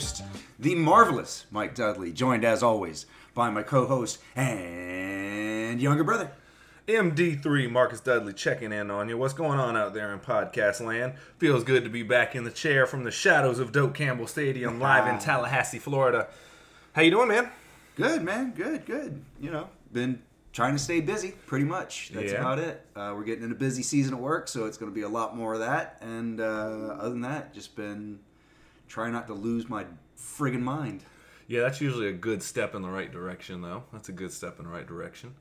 I am your host, the marvelous Mike Dudley, joined as always by my co host and younger brother. MD3 Marcus Dudley checking in on you. What's going on out there in podcast land? Feels good to be back in the chair from the shadows of Doak Campbell Stadium live in Tallahassee, Florida. How you doing, man? Good, man. Good, good. You know, been trying to stay busy, pretty much. That's Yeah. about it. Uh, we're getting in a busy season at work, so it's going to be a lot more of that. And uh, other than that, just been trying not to lose my friggin' mind. Yeah, that's usually a good step in the right direction, though. That's a good step in the right direction.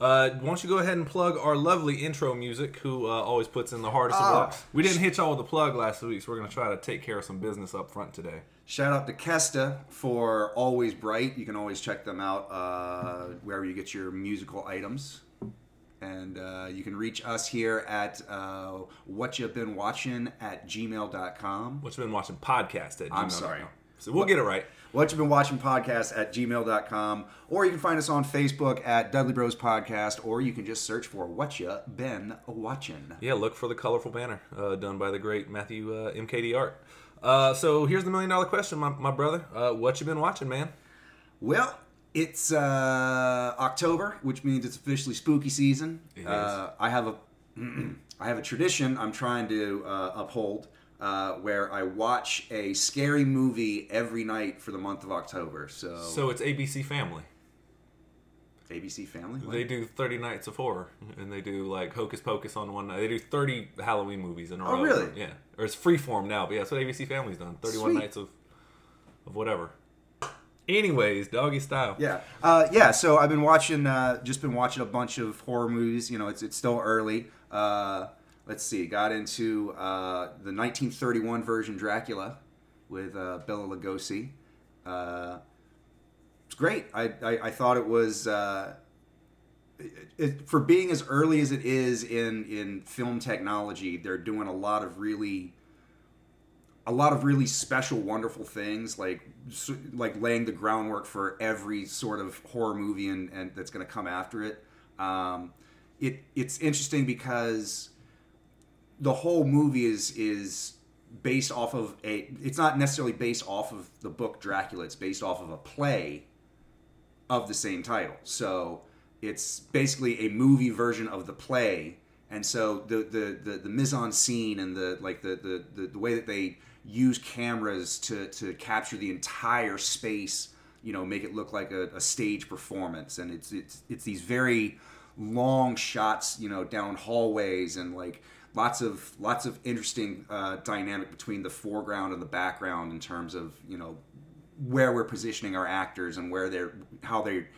Uh, why don't you go ahead and plug our lovely intro music, who uh, always puts in the hardest of work. We didn't hit y'all with a plug last week, so we're going to try to take care of some business up front today. Shout out to Kesta for Always Bright. You can always check them out uh, wherever you get your musical items. And uh, you can reach us here at uh, what you've been watching at gmail.com. What you've been watching podcast at I'm gmail.com. sorry. So we'll get it right. What you've been watching podcast at gmail.com. Or you can find us on Facebook at Dudley Bros Podcast, or you can just search for what you've been watching. Yeah, look for the colorful banner uh, done by the great Matthew uh, MKD Art. Uh, so here's the million dollar question, my, my brother. Uh, what you been watching, man? Well, it's uh, October, which means it's officially spooky season. It Uh, I have a I have a tradition I'm trying to uh, uphold, uh, where I watch a scary movie every night for the month of October. So, So it's ABC Family. ABC Family. What? They do 30 nights of horror, and they do like Hocus Pocus on one night. They do 30 Halloween movies in a Oh, row. really? Yeah. Or it's freeform now, but yeah, that's what ABC Family's done. 31 Sweet. nights of of whatever. Anyways, doggy style. Yeah, uh, yeah. So I've been watching, uh, just been watching a bunch of horror movies. You know, it's it's still early. Uh, let's see, got into uh, the 1931 version Dracula with uh, Bela Lugosi. Uh, it's great. I, I, I thought it was uh, it, it, for being as early as it is in in film technology. They're doing a lot of really a lot of really special, wonderful things, like like laying the groundwork for every sort of horror movie and, and that's going to come after it. Um, it it's interesting because the whole movie is is based off of a. It's not necessarily based off of the book Dracula. It's based off of a play of the same title. So it's basically a movie version of the play. And so the the the, the mise en scene and the like the, the the the way that they use cameras to to capture the entire space, you know, make it look like a, a stage performance. And it's it's it's these very long shots, you know, down hallways and like lots of lots of interesting uh, dynamic between the foreground and the background in terms of you know where we're positioning our actors and where they're how they're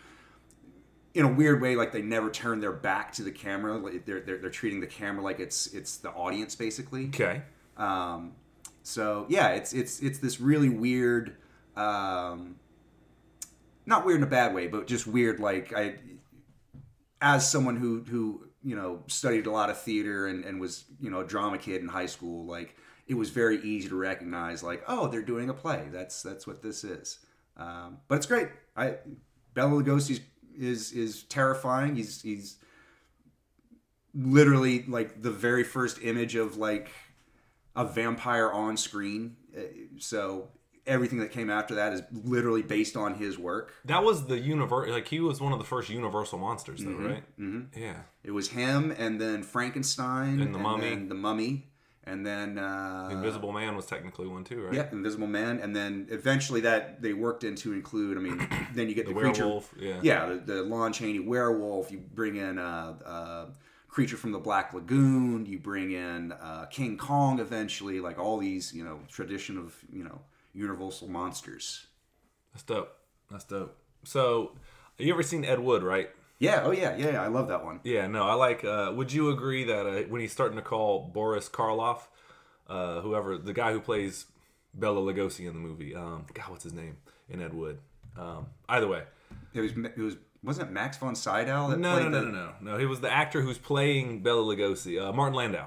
in a weird way like they never turn their back to the camera like they're, they're, they're treating the camera like it's it's the audience basically Okay. um, so yeah it's it's it's this really weird um, not weird in a bad way but just weird like i as someone who who you know studied a lot of theater and, and was you know a drama kid in high school like it was very easy to recognize like oh they're doing a play. That's that's what this is. Um, but it's great. I Bela Lugosi is is terrifying. He's he's literally like the very first image of like a vampire on screen Uh, so everything that came after that is literally based on his work That was the universe. Like he was one of the first Universal monsters, though, right? Mm-hmm. Yeah. It was him, and then Frankenstein, And the Mummy. then the Mummy, and then uh, Invisible Man was technically one too, right? Yeah, Invisible Man, and then eventually that they worked in to include. I mean, then you get the, The creature, yeah. yeah, the, the Lon Chaney werewolf. You bring in uh, uh, creature from the Black Lagoon. You bring in uh, King Kong eventually. Like all these, you know, tradition of you know universal monsters. That's dope. That's dope. So, you ever seen Ed Wood, right? Yeah. Oh yeah. Yeah. yeah, I love that one. Yeah, no, I like. Uh, would you agree that uh, when he's starting to call Boris Karloff, uh, whoever the guy who plays Bela Lugosi in the movie, um, God, what's his name in Ed Wood? Um, either way, It was. It was. Wasn't it Max von Sydow that no, played no, no, the- no, no, no. He was the actor who's playing Bela Lugosi, uh, Martin Landau.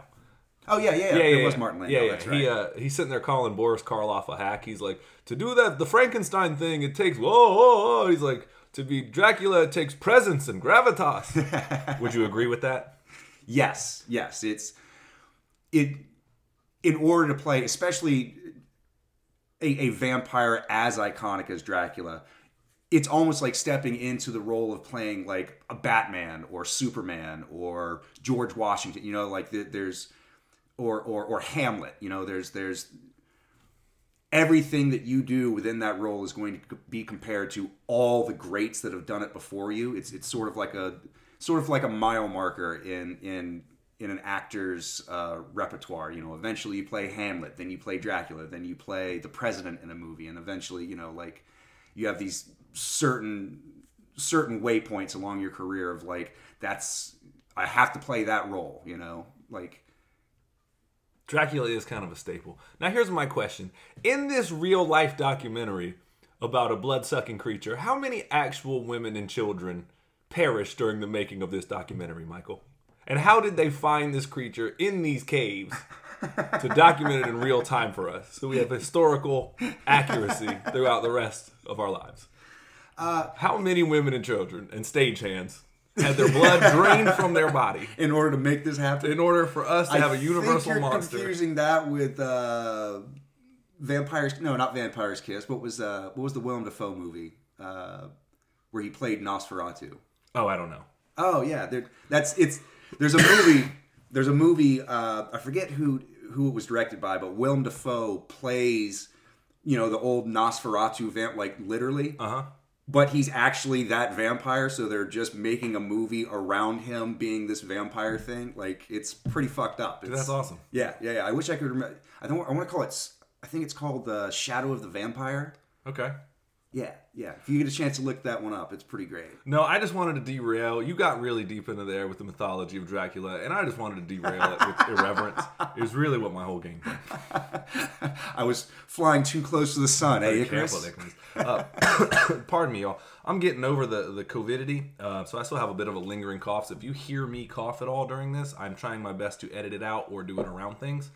Oh yeah, yeah, yeah. it was Martin Landau. Yeah, yeah. That's right. He uh, he's sitting there calling Boris Karloff a hack. He's like, to do that, the Frankenstein thing, it takes whoa, whoa, whoa. He's like, to be Dracula, it takes presence and gravitas. Would you agree with that? Yes, yes. It's it in order to play, especially a, a vampire as iconic as Dracula, it's almost like stepping into the role of playing like a Batman or Superman or George Washington. You know, like the, there's or or or Hamlet. You know, there's there's everything that you do within that role is going to be compared to all the greats that have done it before you. It's it's sort of like a sort of like a mile marker in in in an actor's uh, repertoire. You know, eventually you play Hamlet, then you play Dracula, then you play the president in a movie, and eventually, you know, like you have these certain certain waypoints along your career of like that's I have to play that role. You know, like Dracula is kind of a staple. Now, here's my question: In this real life documentary about a blood sucking creature, how many actual women and children perished during the making of this documentary, Michael? And how did they find this creature in these caves to document it in real time for us so we have historical accuracy throughout the rest of our lives? Uh, how many women and children and stagehands had their blood drained from their body in order to make this happen. in order for us to have a universal think you're monster? confusing that with uh, vampires. No, not vampires kiss. What was uh, what was the Willem Dafoe movie uh, where he played Nosferatu? Oh, I don't know. Oh yeah, there, that's it's. There's a movie. There's a movie. Uh, I forget who who it was directed by, but Willem Dafoe plays, you know, the old Nosferatu vamp, like literally. Uh huh. But he's actually that vampire, so they're just making a movie around him being this vampire thing. Like it's pretty fucked up. It's, That's awesome. Yeah, yeah, yeah. I wish I could remember. I don't. I want to call it. I think it's called the Shadow of the Vampire. Okay. Yeah, yeah. If you get a chance to look that one up, it's pretty great. No, I just wanted to derail. You got really deep into there with the mythology of Dracula, and I just wanted to derail it with irreverence. It was really what my whole game. I was flying too close to the sun, eh, Icarus? careful. Uh, pardon me, y'all. I'm getting over the the covidity, uh, so I still have a bit of a lingering cough. So if you hear me cough at all during this, I'm trying my best to edit it out or do it around things.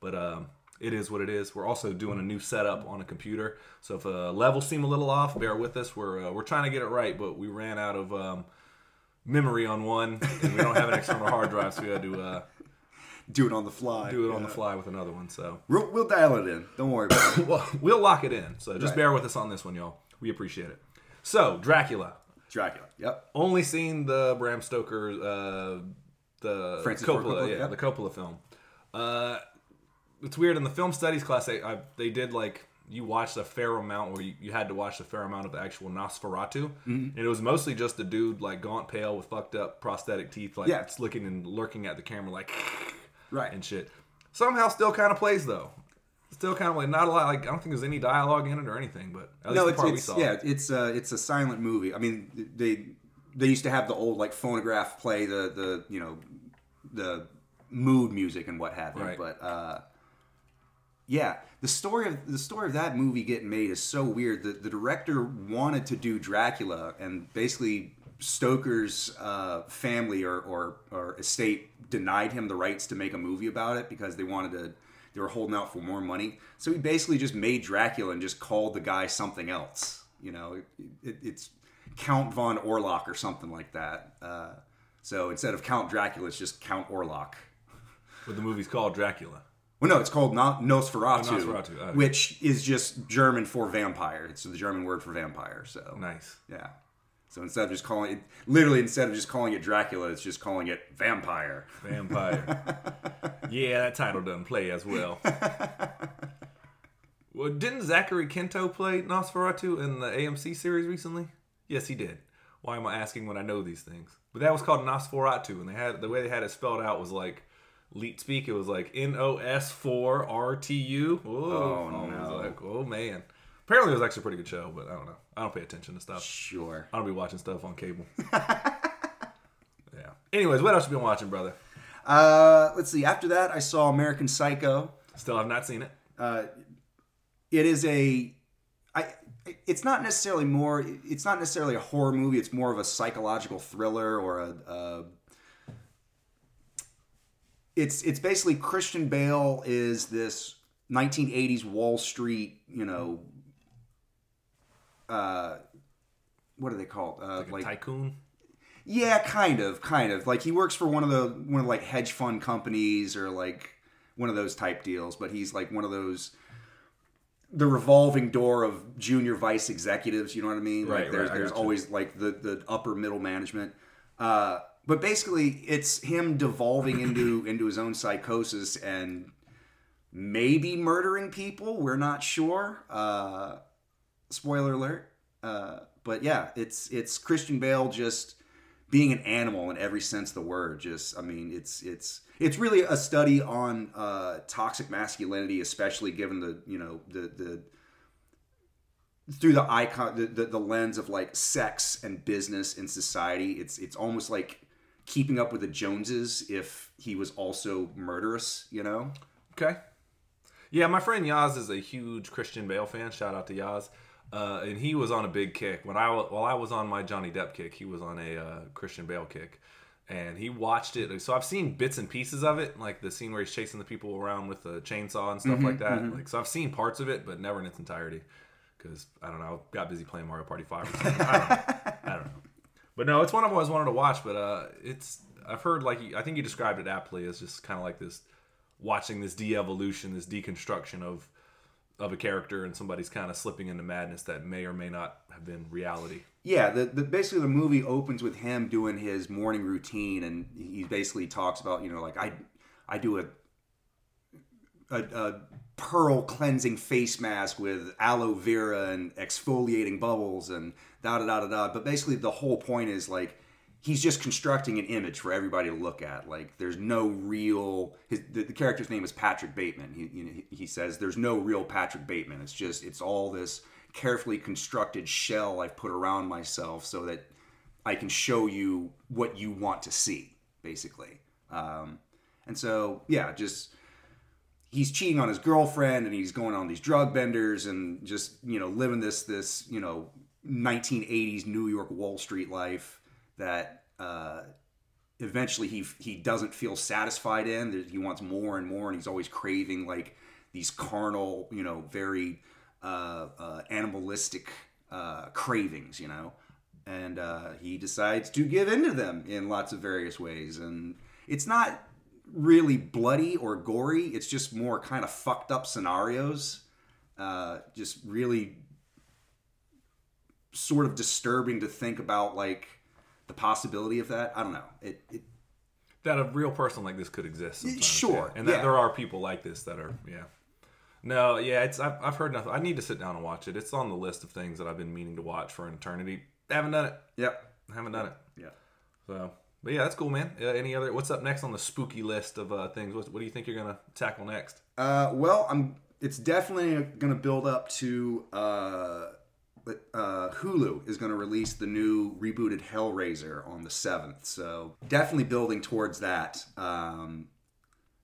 But um, it is what it is. We're also doing a new setup on a computer, so if uh, levels seem a little off, bear with us. We're uh, we're trying to get it right, but we ran out of um, memory on one, and we don't have an external hard drive, so we had to uh, Do it on the fly. do it on the fly with another one. So We'll, we'll dial it in. Don't worry about it. well, we'll lock it in. So just Right. bear with us on this one, y'all. We appreciate it. So Dracula. Dracula. Yep. Only seen the Bram Stoker, uh, the Francis Coppola, Coppola, yeah, yeah. the Coppola film. Uh, it's weird in the film studies class. They I, they did like you watched a fair amount, where you, you had to watch a fair amount of the actual Nosferatu, Mm-hmm. and it was mostly just a dude like gaunt, pale, with fucked up prosthetic teeth, like Yeah. looking and lurking at the camera, like Right. and shit. Somehow, still kind of plays though. Still kind of like not a lot. Like I don't think there's any dialogue in it or anything, but at least no, the it's, part we saw. yeah, it's uh, it's a silent movie. I mean, they they used to have the old like phonograph play the the you know the mood music and what have you. Right. But uh, yeah, the story of the story of that movie getting made is so weird. The the director wanted to do Dracula, and basically Stoker's uh, family or, or or estate denied him the rights to make a movie about it because they wanted to. They were holding out for more money, so he basically just made Dracula and just called the guy something else. You know, it, it, it's Count von Orlok or something like that. Uh, so instead of Count Dracula, it's just Count Orlok. but the movie's called Dracula. Well, no, it's called not Nosferatu, Oh, Nosferatu, okay. which is just German for vampire. It's the German word for vampire. So Nice. yeah. So instead of just calling it, literally instead of just calling it Dracula, it's just calling it vampire. Vampire. yeah, that title doesn't play as well. well, didn't Zachary Quinto play Nosferatu in the AMC series recently? Yes, he did. Why am I asking when I know these things? But that was called Nosferatu, and they had the way they had it spelled out was like Leet speak. It was like N O S four R T U. Oh, I was no. like, oh man. Apparently, it was actually a pretty good show, but I don't know. I don't pay attention to stuff. Sure. I don't be watching stuff on cable. yeah. Anyways, what else you been watching, brother? Uh, let's see. After that, I saw American Psycho. Still have not seen it. Uh, it is a I it's not necessarily more it's not necessarily a horror movie it's more of a psychological thriller or a, a it's it's basically Christian Bale is this 1980s Wall Street you know uh what are they called uh, Like, a tycoon. yeah, kind of, kind of. Like he works for one of the one of like hedge fund companies or like one of those type deals, but he's like one of those the revolving door of junior vice executives. You know what I mean? Right, Like there's right, there's always like the the upper middle management. Uh, but basically, it's him devolving into into his own psychosis and maybe murdering people. We're not sure. Uh, spoiler alert. Uh, but yeah, it's it's Christian Bale just being an animal in every sense of the word. Just, I mean, it's it's it's really a study on uh, toxic masculinity, especially given the you know the the through the icon the, the, the lens of like sex and business in society. It's it's almost like keeping up with the Joneses if he was also murderous. You know. Okay. Yeah, my friend Yaz is a huge Christian Bale fan. Shout out to Yaz. Uh, and he was on a big kick when I while I was on my Johnny Depp kick, he was on a uh, Christian Bale kick, and he watched it. So I've seen bits and pieces of it, like the scene where he's chasing the people around with the chainsaw and stuff like that. Like so, I've seen parts of it, but never in its entirety, because I don't know, I got busy playing Mario Party Five. Or something. I, don't know. I don't know. But no, it's one I've always wanted to watch. But uh, it's I've heard like I think you described it aptly as just kind of like this watching this de-evolution, this deconstruction of of a character, and somebody's kind of slipping into madness that may or may not have been reality. Yeah, the, the basically the movie opens with him doing his morning routine, and he basically talks about you know like I I do a a, a pearl cleansing face mask with aloe vera and exfoliating bubbles and da da da da da. But basically, the whole point is like he's just constructing an image for everybody to look at. Like there's no real his the, the character's name is Patrick Bateman. He you know, he- says there's no real Patrick Bateman. It's just it's all this carefully constructed shell I've put around myself so that I can show you what you want to see, basically. Um, and so yeah, just he's cheating on his girlfriend and he's going on these drug benders and just you know living this this you know 1980s New York Wall Street life that uh, eventually he he doesn't feel satisfied in. He wants more and more, and he's always craving like these carnal, you know, very uh, uh, animalistic uh, cravings, you know. And uh, he decides to give into them in lots of various ways, and it's not really bloody or gory. It's just more kind of fucked up scenarios. Uh, just really sort of disturbing to think about, like the possibility of that. I don't know. It, it That a real person like this could exist. Sure, yeah. and that yeah. there are people like this that are yeah. No, yeah, it's I've, I've heard nothing. I need to sit down and watch it. It's on the list of things that I've been meaning to watch for an eternity. haven't done it. yep. haven't done it. Yeah. So, but yeah, that's cool, man. Uh, any other? What's up next on the spooky list of uh, things? What, what do you think you're gonna tackle next? Uh, well, I'm. It's definitely to build up to. Uh, uh, Hulu is going to release the new rebooted Hellraiser on the seventh, so definitely building towards that. Um,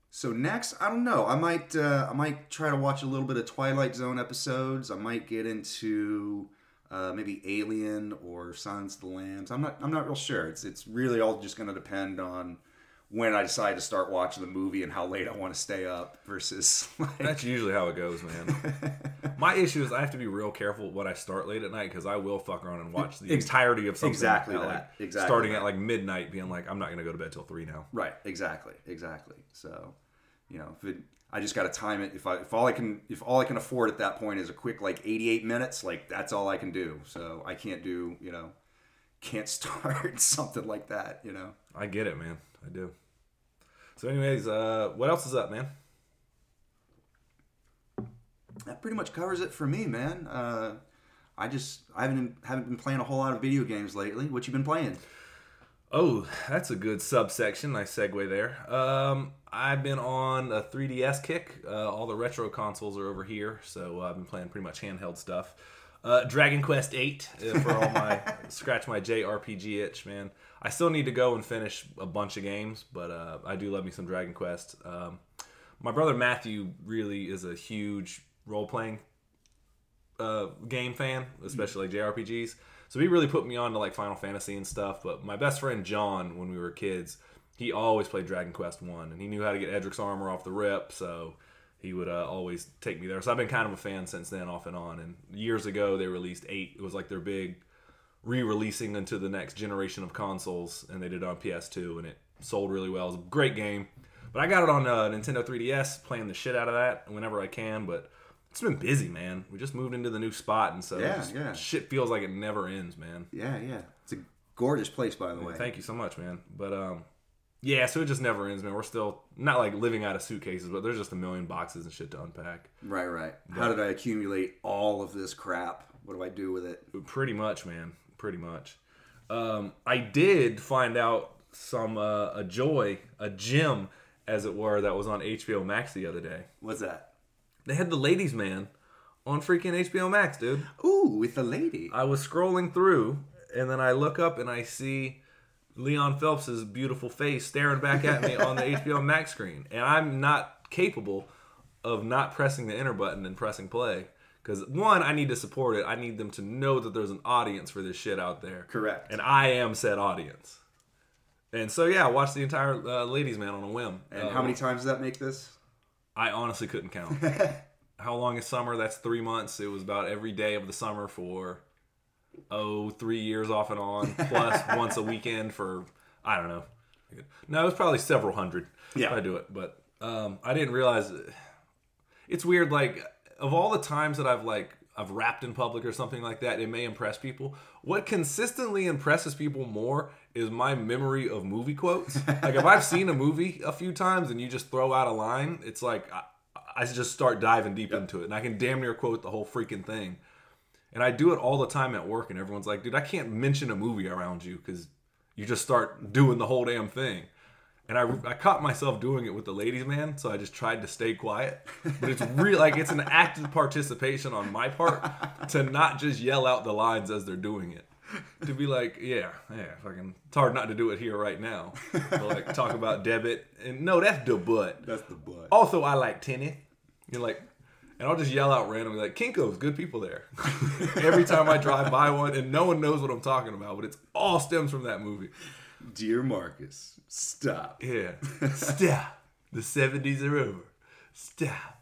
so next, I don't know. I might. Uh, I might try to watch a little bit of Twilight Zone episodes. I might get into. Uh, maybe Alien or Silence of the Lambs. I'm not. I'm not real sure. It's it's really all just going to depend on when I decide to start watching the movie and how late I want to stay up versus like, That's usually how it goes, man. My issue is I have to be real careful what I start late at night because I will fuck around and watch the entirety of something. exactly at, that. like, Exactly starting that. at like midnight, being like, I'm not gonna go to bed till three now. right. Exactly. Exactly. So, you know, if it, I just got to time it. If I if all I can if all I can afford at that point is a quick like 88 minutes, like that's all I can do. So I can't do you know can't start something like that. You know. I get it, man. I do. So, anyways, uh, what else is up, man? that pretty much covers it for me, man. Uh, I just I haven't haven't been playing a whole lot of video games lately. What you been playing? Oh, that's a good subsection. Nice segue there. Um, I've been on a 3DS kick. Uh, all the retro consoles are over here, so I've been playing pretty much handheld stuff. Uh, Dragon Quest VIII uh, for all my scratch my JRPG itch, man. I still need to go and finish a bunch of games, but uh, I do love me some Dragon Quest. Um, my brother Matthew really is a huge role playing uh, game fan, especially JRPGs. So he really put me on to like Final Fantasy and stuff. But my best friend John, when we were kids, he always played Dragon Quest One, and he knew how to get Erdrick's armor off the rip. So he would uh, always take me there. So I've been kind of a fan since then, off and on. And years ago, they released eight. It was like their big re-releasing into the next generation of consoles, and they did it on PS2, and it sold really well. It was a great game. But I got it on uh, Nintendo 3DS, playing the shit out of that whenever I can. But it's been busy, man. We just moved into the new spot, and so Yeah, just- yeah. shit feels like it never ends, man. Yeah, yeah. It's a gorgeous place, by the way. Thank you so much, man. But um, yeah, so it just never ends, man. We're still not like living out of suitcases, but there's just a million boxes and shit to unpack. Right, right. How did I accumulate all of this crap? What do I do with it? Pretty much, man. Pretty much. Um, I did find out some uh, a joy, a gem, as it were, that was on HBO Max the other day. What's that? They had the Ladies Man on freaking HBO Max, dude. Ooh, with the lady. I was scrolling through, and then I look up and I see Leon Phelps's beautiful face staring back at me on the HBO Max screen, and I'm not capable of not pressing the enter button and pressing play. Because one, I need to support it. I need them to know that there's an audience for this shit out there. Correct. And I am said audience. And so yeah, I watched the entire uh, Ladies Man on a whim. And Uh, how many times does that make this? I honestly couldn't count. How long is summer? That's three months. It was about every day of the summer for oh three years off and on, plus once a weekend for I don't know. No, it was probably several hundred. Yeah. I do it, but um, I didn't realize. It's weird. Like of all the times that I've like I've rapped in public or something like that, it may impress people. What consistently impresses people more is my memory of movie quotes. like if I've seen a movie a few times and you just throw out a line, it's like I, I just start diving deep into it, and I can damn near quote the whole freaking thing. And I do it all the time at work, and everyone's like, "Dude, I can't mention a movie around you because you just start doing the whole damn thing." And I, I caught myself doing it with the ladies' man, so I just tried to stay quiet. But it's real, like it's an active participation on my part to not just yell out the lines as they're doing it. To be like, yeah, yeah, fucking. It's hard not to do it here right now. But like talk about debit and no, that's the butt. That's the butt. Also, I like tennis. You're like, and I'll just yell out randomly like, Kinko's, good people there. Every time I drive by one, and no one knows what I'm talking about, but it's all stems from that movie. Dear Marcus, stop. Yeah. Stop. The 70s are over. Stop.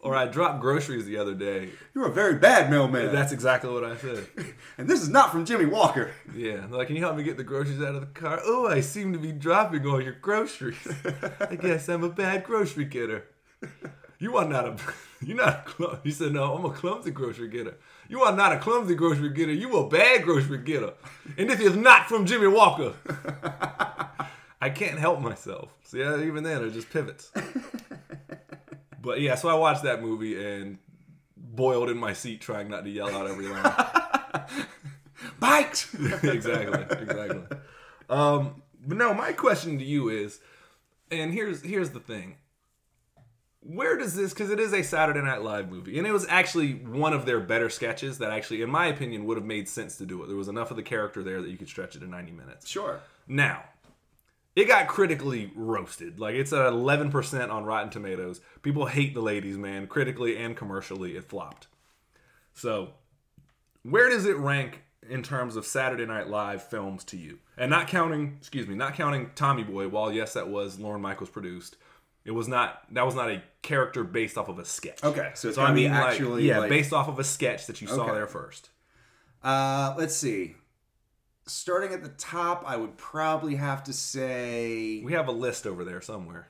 Or I dropped groceries the other day. You're a very bad mailman. That's exactly what I said. and this is not from Jimmy Walker. Yeah. Like, can you help me get the groceries out of the car? Oh, I seem to be dropping all your groceries. I guess I'm a bad grocery getter. You are not a. You're not a clum. He said, "No, I'm a clumsy grocery getter. You are not a clumsy grocery getter. You a bad grocery getter, and this is not from Jimmy Walker." I can't help myself. See, even then it just pivots. but yeah, so I watched that movie and boiled in my seat, trying not to yell out every line. Bite! exactly, exactly. Um, but no, my question to you is, and here's here's the thing. Where does this? Because it is a Saturday Night Live movie, and it was actually one of their better sketches that actually, in my opinion, would have made sense to do it. There was enough of the character there that you could stretch it to ninety minutes. sure. Now, it got critically roasted. Like it's at eleven percent on Rotten Tomatoes. People hate the ladies, man. Critically and commercially, it flopped. So, where does it rank in terms of Saturday Night Live films to you? And not counting, excuse me, not counting Tommy Boy. While yes, that was Lorne Michaels produced. It was not. That was not a character based off of a sketch. Okay, so it's So I mean, like, actually yeah, like- based off of a sketch that you saw Okay. there first. Uh, let's see. Starting at the top, I would probably have to say. We have a list over there somewhere.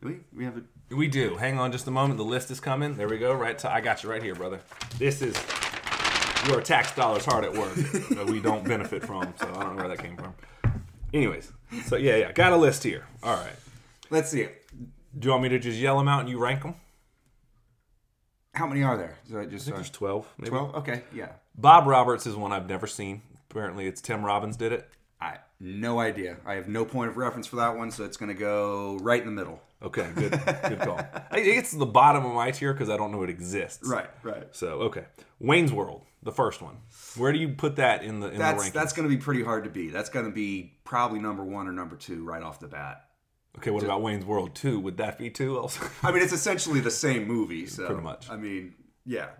We, we have a. We do. Hang on just a moment. The list is coming. There we go. Right. To, I got you right here, brother. This is your tax dollars hard at work that we don't benefit from. So I don't know where that came from. Anyways, so yeah, yeah, got a list here. All right. Let's see. Do you want me to just yell them out and you rank them? How many are there? So I just I think uh, there's twelve. Maybe. twelve. Okay, yeah. Bob Roberts is one I've never seen. Apparently, it's Tim Robbins did it. I no idea. I have no point of reference for that one, so it's gonna go right in the middle. Okay, good, good call. I- It gets to the bottom of my tier because I don't know it exists. Right, right. So okay, Wayne's World, the first one. Where do you put that in the in That's the rankings? that's gonna be pretty hard to beat. That's gonna be probably number one or number two right off the bat. Okay, what about Wayne's World 2? Would that be two also? I mean, it's essentially the same movie, so Pretty much. I mean, yeah,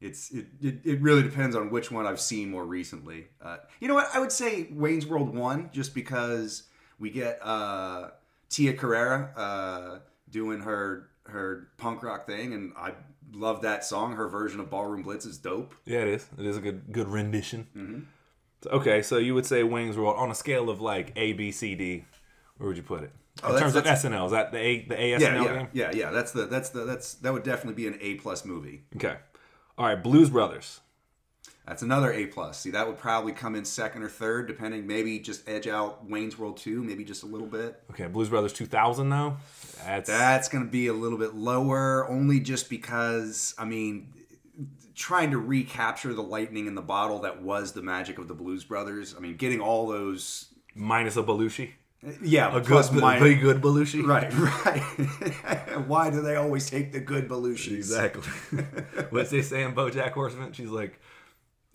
it's it, it, it really depends on which one I've seen more recently. Uh, you know what? I would say Wayne's World one, just because we get uh, Tia Carrere uh, doing her her punk rock thing, and I love that song. Her version of Ballroom Blitz is dope. yeah, it is. It is a good good rendition. Mm-hmm. Okay, so you would say Wayne's World on a scale of like A, B, C, D. Where would you put it? Oh, in terms of SNL, is that the A the ASNL Yeah, yeah, game? yeah, yeah. That's the that's the that's that would definitely be an A plus movie. Okay. All right, Blues Brothers. That's another A plus. See, that would probably come in second or third, depending. Maybe just edge out Wayne's World two, maybe just a little bit. Okay, Blues Brothers 2000 though. That's That's going to be a little bit lower, only just because I mean, trying to recapture the lightning in the bottle that was the magic of the Blues Brothers. I mean, getting all those. minus a Belushi. Yeah, A good, minus- the good Belushi. Right, right. Why do they always take the good Belushis? Exactly. What's they say in BoJack Horseman? She's like,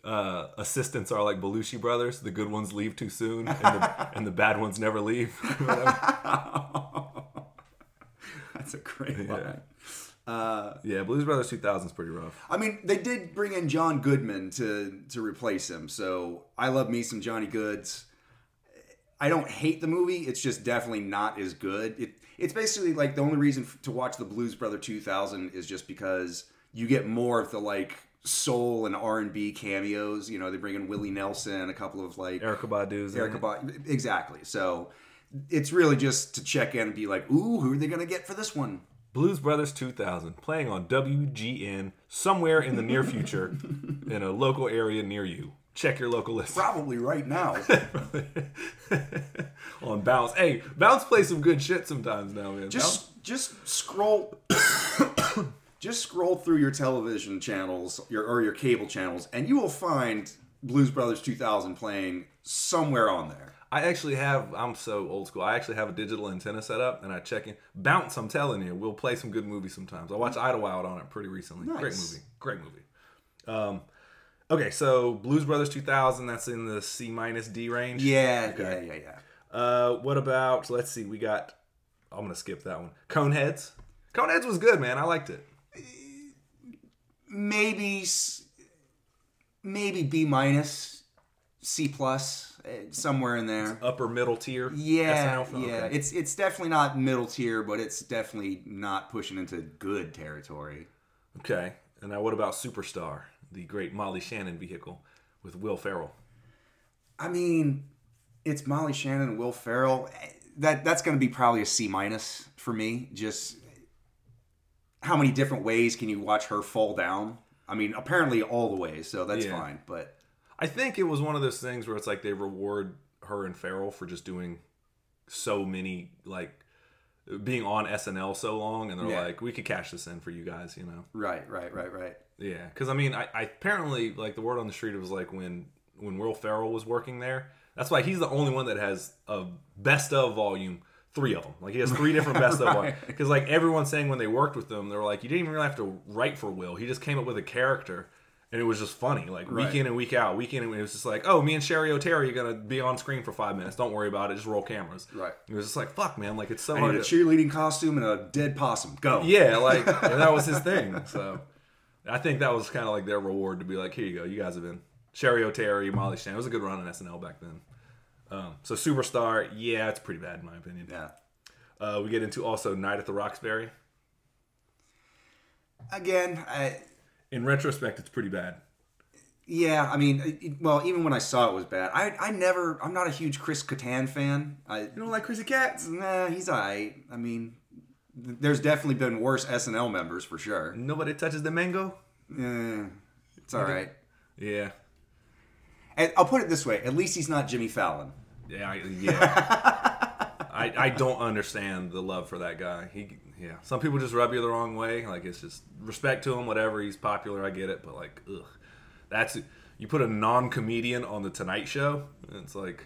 uh, assistants are like Belushi brothers. The good ones leave too soon, and the, and the bad ones never leave. That's a great line. yeah, Blues Brothers 2000 is pretty rough. I mean, they did bring in John Goodman to to replace him, so I love me some Johnny Goods. I don't hate the movie; it's just definitely not as good. It it's basically like the only reason f- to watch the Blues Brother 2000 is just because you get more of the like soul and R and B cameos. You know, they bring in Willie Nelson, a couple of like Erykah Badu's Erykah it. Exactly. So it's really just to check in and be like, ooh, who are they gonna get for this one? Blues Brothers 2000 playing on WGN somewhere in the near future in a local area near you. Check your local list Probably right now. on Bounce. Hey, Bounce plays some good shit sometimes now, man. Bounce- just just scroll just scroll through your television channels your or your cable channels and you will find Blues Brothers 2000 playing somewhere on there. I actually have. I'm so old school. I actually have a digital antenna set up, and I check in. Bounce. I'm telling you, we'll play some good movies sometimes. I watched Idlewild on it pretty recently. Great movie. Great movie. Um, okay, so Blues Brothers 2000. That's in the C minus D range. Yeah, Okay. yeah, yeah, yeah. Uh, what about? Let's see. We got. I'm gonna skip that one. Coneheads. Coneheads was good, man. I liked it. Maybe maybe B minus, C plus, eh, somewhere in there. Upper middle tier. Yeah, SNL yeah. Okay. It's it's definitely not middle tier, but it's definitely not pushing into good territory. Okay. And now, what about Superstar, the great Molly Shannon vehicle with Will Ferrell? I mean, it's Molly Shannon and Will Ferrell. That that's going to be probably a C minus for me. Just how many different ways can you watch her fall down? I mean, apparently all the ways, so that's Yeah. fine. But I think it was one of those things where it's like they reward her and Ferrell for just doing so many like being on SNL so long, and they're Yeah. like, we could cash this in for you guys, you know? right, right, right, right. Yeah, because I mean, I, I apparently like the word on the street was like when when Will Ferrell was working there. That's why he's the only one that has a best of volume. Three of them, like he has three different best of one. Because like everyone's saying when they worked with them, they were like, you didn't even really have to write for Will. He just came up with a character, and it was just funny. Like Right. week in and week out, week in and it was just like, oh, me and Cheri Oteri are gonna be on screen for five minutes. Don't worry about it. Just roll cameras. Right. It was just like, fuck, man. Like it's so I hard. need a to- cheerleading costume and a dead possum. Go. yeah, like that was his thing. So I think that was kind of like their reward to be like, here you go, you guys have been Cheri Oteri, Molly Shannon. It was a good run on SNL back then. Um, so Superstar, yeah, it's pretty bad in my opinion. Yeah. Uh, we get into also Night at the Roxbury. Again, I, In retrospect, it's pretty bad. yeah. I mean, it- well, even when I saw it was bad. I I never. I'm not a huge Chris Kattan fan. I You don't like Chrissy Cats? Nah, he's alright. I mean, there's definitely been worse SNL members for sure. Nobody touches the mango. Yeah, it's alright. Yeah, And I'll put it this way: at least he's not Jimmy Fallon. yeah, I, yeah. I, I don't understand the love for that guy. He yeah. Some people just rub you the wrong way. Like it's just respect to him, whatever. He's popular, I get it, but like, ugh, that's you put a non-comedian on the Tonight Show. It's like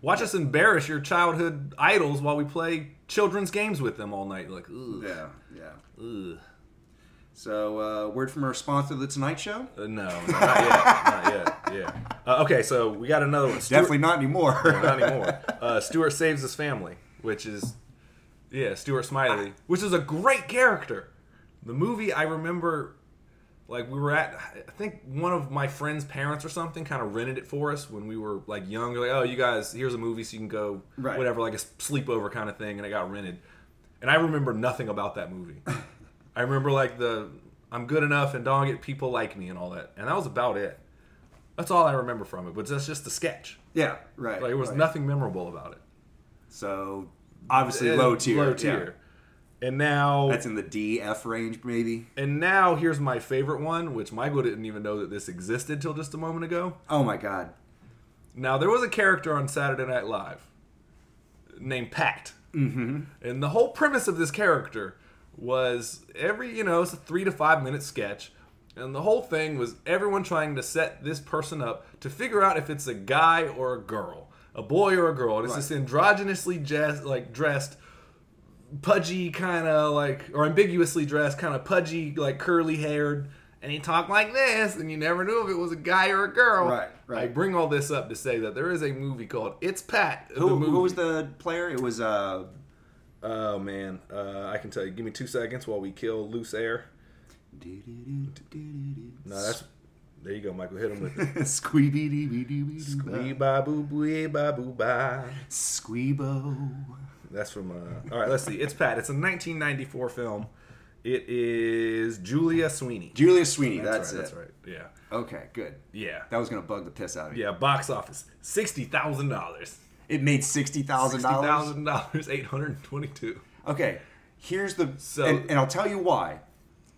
watch us embarrass your childhood idols while we play children's games with them all night. Like, ugh, Yeah, yeah. ugh. So, uh, word from our sponsor, The Tonight Show. Uh, no, not yet, not yet. Yeah. Uh, okay, so we got another one. Stuart- Definitely not anymore. not anymore. Uh, Stuart saves his family, which is yeah, Stuart Smiley, which is a great character. The movie I remember, like we were at, I think one of my friend's parents or something kind of rented it for us when we were like young. They're like, oh, you guys, here's a movie so you can go, Right. whatever, like a sleepover kind of thing, and it got rented. And I remember nothing about that movie. I remember like the I'm good enough and don't get people like me and all that, and that was about it. That's all I remember from it, but that's just the sketch. yeah, right. Like, it was right. nothing memorable about it. So, Obviously, low tier. Low tier. And now That's in the D F range, maybe. and now here's my favorite one, which Michael didn't even know that this existed till just a moment ago. Oh my god. Now there was a character on Saturday Night Live named Pat, mm-hmm. and the whole premise of this character was every you know it's a three to five minute sketch, and the whole thing was everyone trying to set this person up to figure out if it's a guy or a girl, a boy or a girl, and it's this androgynously dressed, like dressed. Pudgy kind of like, or ambiguously dressed, kind of pudgy, like curly haired, and he talked like this, and you never knew if it was a guy or a girl. Right, right. I bring all this up to say that there is a movie called It's Pat. the Who, movie. who was the player? It was uh Oh man, uh, I can tell you. Give me two seconds while we kill loose air. No, that's there. You go, Michael. Hit him with it. Squeeby dee bee dee dee Wee ba. ba boo boo ba boo ba. Squeebo. That's from. Uh, all right, let's see. It's Pat. It's a 1994 film. It is Julia Sweeney. Julia Sweeney, That's, that's, right. it. That's right. Yeah. Okay, good. Yeah. That was gonna bug the piss out of you. Yeah. Box office sixty thousand dollars. It made sixty thousand dollars. thousand dollars. Eight hundred twenty-two. Okay, here's the So- and, and I'll tell you why.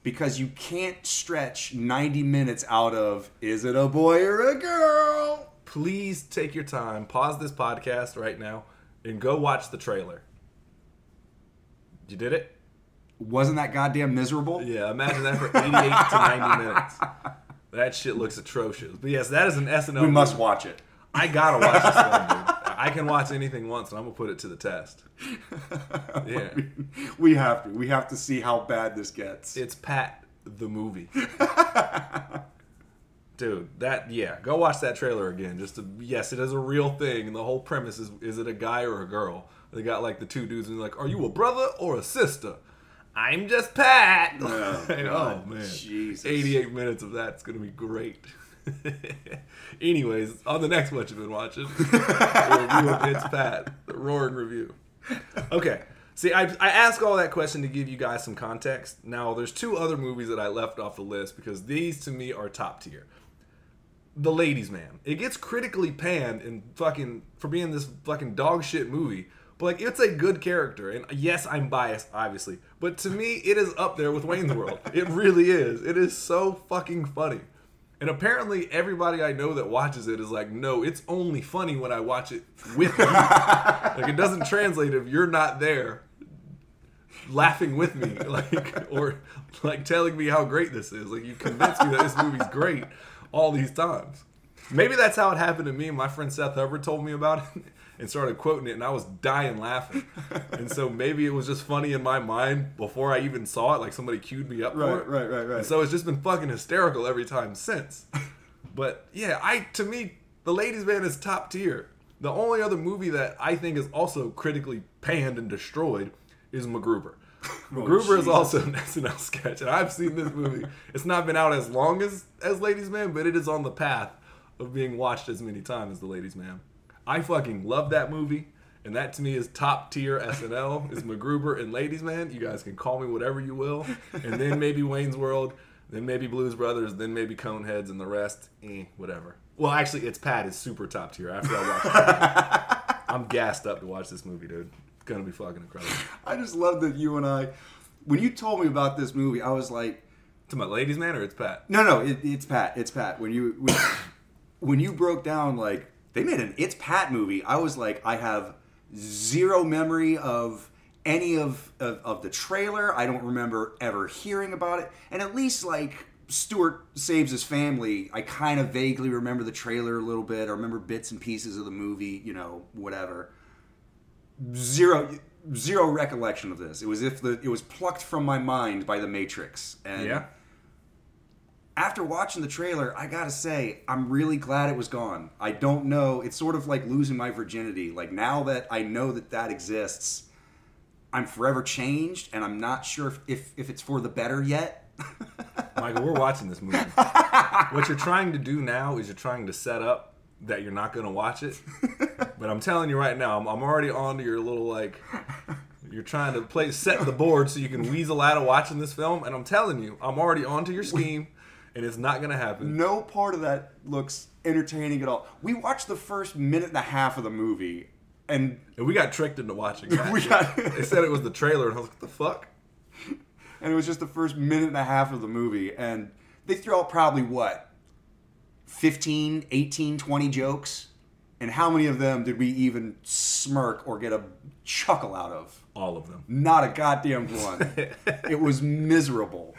Because you can't stretch ninety minutes out of is it a boy or a girl? please take your time, pause this podcast right now, and go watch the trailer. You did it? Wasn't that goddamn miserable? Yeah, imagine that for 88 to 90 minutes. That shit looks atrocious. But yes, that is an SNL. We must watch it. I gotta watch this film, dude. I can watch anything once, and I'm gonna put it to the test. Yeah, We have to. We have to see how bad this gets. it's Pat the movie. Dude, that yeah, go watch that trailer again. Just to yes, it is a real thing, and the whole premise is is it a guy or a girl? They got like the two dudes and they're like, are you a brother or a sister? I'm just Pat. Oh, oh man, Jesus. 88 minutes of that's gonna be great. Anyways, on the next what you've been watching, the review of It's Pat, the roaring review. Okay. See, I, I ask all that question to give you guys some context. Now, there's two other movies that I left off the list because these to me are top tier. The Ladies Man. It gets critically panned and fucking for being this fucking dog shit movie. But like it's a good character. And yes, I'm biased, obviously. But to me, it is up there with Wayne's World. It really is. It is so fucking funny. And apparently everybody I know that watches it is like, no, it's only funny when I watch it with you. like it doesn't translate if you're not there laughing with me, like or like telling me how great this is. Like you convinced me that this movie's great all these times. Maybe that's how it happened to me. My friend Seth Hubbard told me about it and started quoting it, and I was dying laughing. And so maybe it was just funny in my mind before I even saw it. Like somebody queued me up for Right, it. right, right, right. And so it's just been fucking hysterical every time since. But yeah, I to me, The Ladies Man is top tier. The only other movie that I think is also critically panned and destroyed is MacGruber. Is Oh, Jesus. also an SNL sketch, and I've seen this movie. It's not been out as long as as Ladies Man, but it is on the path of being watched as many times as The Ladies Man. I fucking love that movie, and that to me is top tier SNL. is MacGruber and Ladies Man. You guys can call me whatever you will, and then maybe Wayne's World, then maybe Blues Brothers, then maybe Coneheads, and the rest, eh, whatever. Well, actually, it's Pat is super top tier. After I watch it, I'm gassed up to watch this movie, dude. Gonna be fucking incredible. I just love that you and I, when you told me about this movie, I was like, To my Ladies Man or it's Pat? no, no, it, it's Pat. It's Pat. When you when, when you broke down like they made an It's Pat movie, I was like, I have zero memory of any of, of of the trailer. I don't remember ever hearing about it, and at least like. Stuart saves his family. I kind of vaguely remember the trailer a little bit. I remember bits and pieces of the movie, you know, whatever. Zero, zero recollection of this. It was if the it was plucked from my mind by the Matrix. And Yeah. after watching the trailer, I gotta say, I'm really glad it was gone. I don't know. It's sort of like losing my virginity. Like now that I know that that exists, I'm forever changed, and I'm not sure if, if, if it's for the better yet. Michael, we're watching this movie. what you're trying to do now is you're trying to set up that you're not going to watch it. But I'm telling you right now, I'm, I'm already on to your little like. You're trying to play set the board so you can weasel out of watching this film, and I'm telling you, I'm already onto your scheme, and it's not going to happen. no part of that looks entertaining at all. We watched the first minute and a half of the movie, and And we got tricked into watching that. We got- they said it was the trailer, and I was like, what the fuck? and it was just the first minute and a half of the movie and they threw out probably what 15 18 20 jokes and how many of them did we even smirk or get a chuckle out of All of them. not a goddamn one it was miserable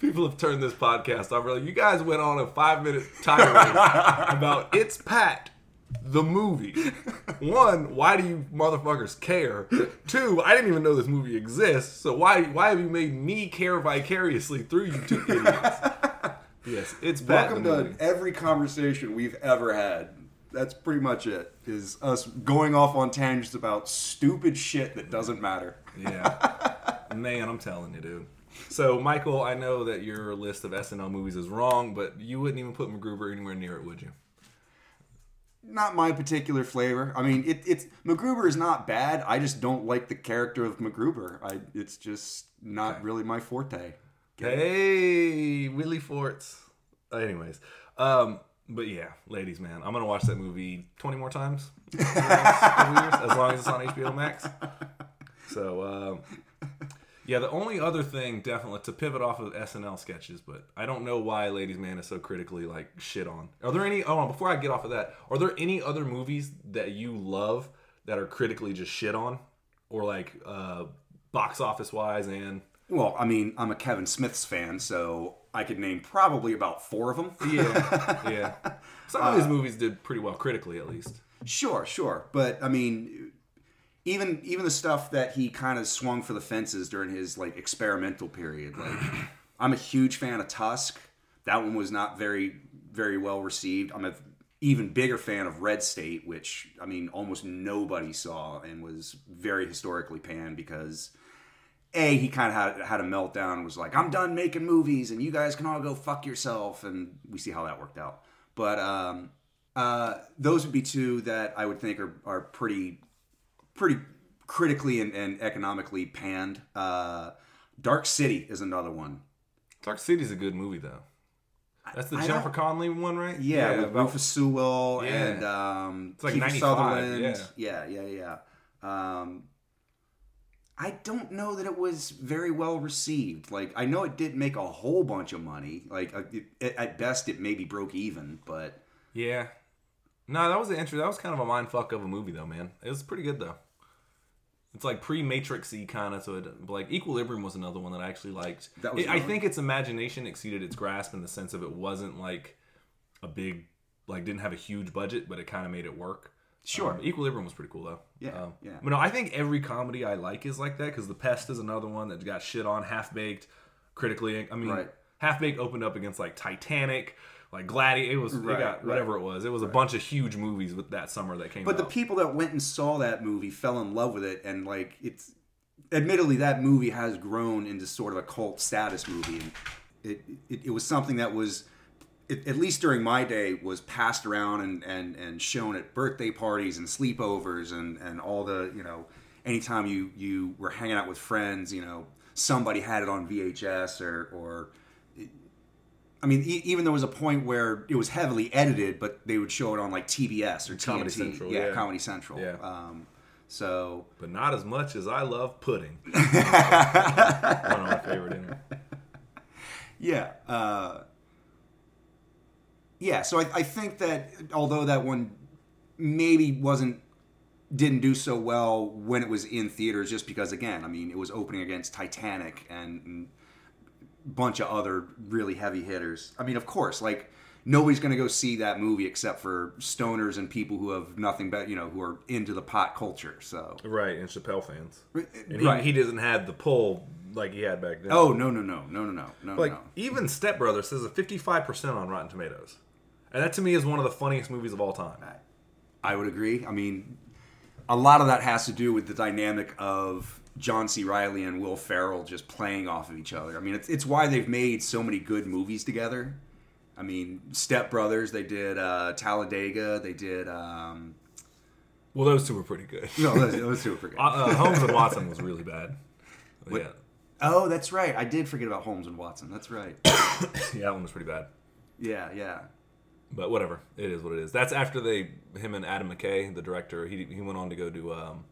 People have turned this podcast off. Like, you guys went on a five minute tirade about It's Pat, the movie. One, why do you motherfuckers care? Two, I didn't even know this movie exists. So why why have you made me care vicariously through you two idiots? yes, It's welcome to every conversation we've ever had that's pretty much it is us going off on tangents about stupid shit that doesn't matter Yeah. Man, I'm telling you, dude. So, Michael, I know that your list of SNL movies is wrong, but you wouldn't even put MacGruber anywhere near it, would you? not my particular flavor. I mean, it, it's MacGruber is not bad. I just don't like the character of MacGruber. I it's just not Okay. really my forte. Hey, Willie Forts. Anyways, um, but yeah, ladies, man, I'm gonna watch that movie 20 more times years, as long as it's on HBO Max. So, um, yeah, the only other thing, definitely, to pivot off of SNL sketches, but I don't know why Ladies Man is so critically like shit on. Are there any? Oh, before I get off of that, are there any other movies that you love that are critically just shit on, or like uh, box office wise and Well, I mean, I'm a Kevin Smith's fan, so I could name probably about four of them. Yeah, yeah. Uh, Some of his movies did pretty well critically, at least. Sure, sure, but I mean, even even the stuff that he kind of swung for the fences during his like experimental period. Like, I'm a huge fan of Tusk. That one was not very very well received. I'm a even bigger fan of Red State, which I mean almost nobody saw and was very historically panned because. A, he kind of had, had a meltdown was like, I'm done making movies and you guys can all go fuck yourself. And we see how that worked out. But um, uh, those would be two that I would think are, are pretty pretty critically and, and economically panned. Uh, Dark City is another one. Dark city is a good movie, though. That's the I Jennifer Connelly one, right? Yeah, with about- Rufus Sewell Yeah. and um, It's like Kiefer 95, Sutherland. Yeah, yeah, yeah. Um, I don't know that it was very well received. Like, I know it didn't make a whole bunch of money. Like, uh, it, at best, it maybe broke even, but Yeah. No, that was an intro. That was kind of a mind fuck of a movie, though, man. It was pretty good, though. It's like pre-Matrixy kind of, so it like Equilibrium was another one that I actually liked. That was It- I think its imagination exceeded its grasp in the sense of it wasn't like a big, like didn't have a huge budget, but it kind of made it work. Sure. Um, Equilibrium was pretty cool though. Yeah, Um, yeah. But no, I think every comedy I like is like that because The Pest is another one that got shit on, Half Baked, critically. I mean, Right. Half Baked opened up against like Titanic, like Gladiator. It was Right, it got right. whatever it was. It was a bunch of huge movies with that summer that came But the people that went and saw that movie fell in love with it, and like it's, admittedly, that movie has grown into sort of a cult status movie. And it it, it was something that was, it, at least during my day, was passed around and and and shown at birthday parties and sleepovers and and all the you know, anytime you you were hanging out with friends, you know, somebody had it on VHS or or. I mean, e- even there was a point where it was heavily edited, but they would show it on like TBS or TNT. Comedy Central, yeah, yeah. Comedy Central. Yeah. Um, so but not as much as I love pudding. one of my favorite. In it. yeah, uh, yeah. So I, I think that although that one maybe wasn't didn't do so well when it was in theaters, just because again, I mean, it was opening against Titanic and, and a bunch of other really heavy hitters. I mean, of course, like nobody's going to go see that movie except for stoners and people who have nothing but you know who are into the pot culture. So Right, and Chappelle fans. And he, right. he doesn't have the pull like he had back then. oh no no no no no no no like no. even Step Brothers says a 55% on Rotten Tomatoes. And that to me is one of the funniest movies of all time. I would agree. I mean, a lot of that has to do with the dynamic of John C. Reilly and Will Ferrell just playing off of each other. I mean, it's, it's why they've made so many good movies together. I mean, Step Brothers, they did uh, Talladega, they did. Um, Well, those two were pretty good. no, those, those two were pretty good. Uh, uh, Holmes and Watson was really bad. Yeah, Oh, that's right. I did forget about Holmes and Watson. That's right. yeah, that one was pretty bad. Yeah, yeah. But whatever, it is what it is. That's after they him and Adam McKay, the director. He he went on to go do. Um,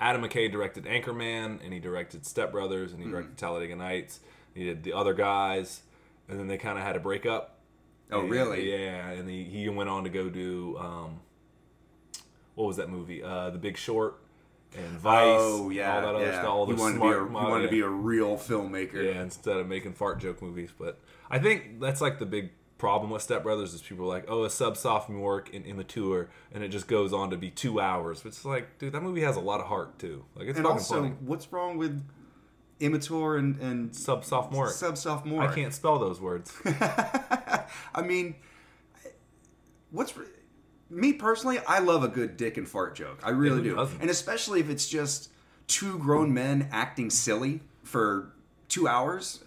Adam McKay directed Anchorman, and he directed Step Brothers, and he directed Talladega Nights. He did the other guys, and then they kind of had a breakup. Oh, And- really? Yeah, and he, he went on to go do um, what was that movie? Uh, the Big Short and Vice. Oh yeah, all that other yeah. stuff. All he wanted smart. to be a, he wanted to be a real filmmaker. Yeah, instead of making fart joke movies. But I think that's like the big problem with Step Brothers is people are like, oh, a sub sophomore and immature, and it just goes on to be two hours. But it's like, dude, that movie has a lot of heart too. Like it's And fucking also, funny. what's wrong with immature and and Sub sophomore. sub sophomore? I can't spell those words. I mean, what's me personally? I love a good dick and fart joke. I really who do, doesn't? and especially if it's just two grown men acting silly for two hours.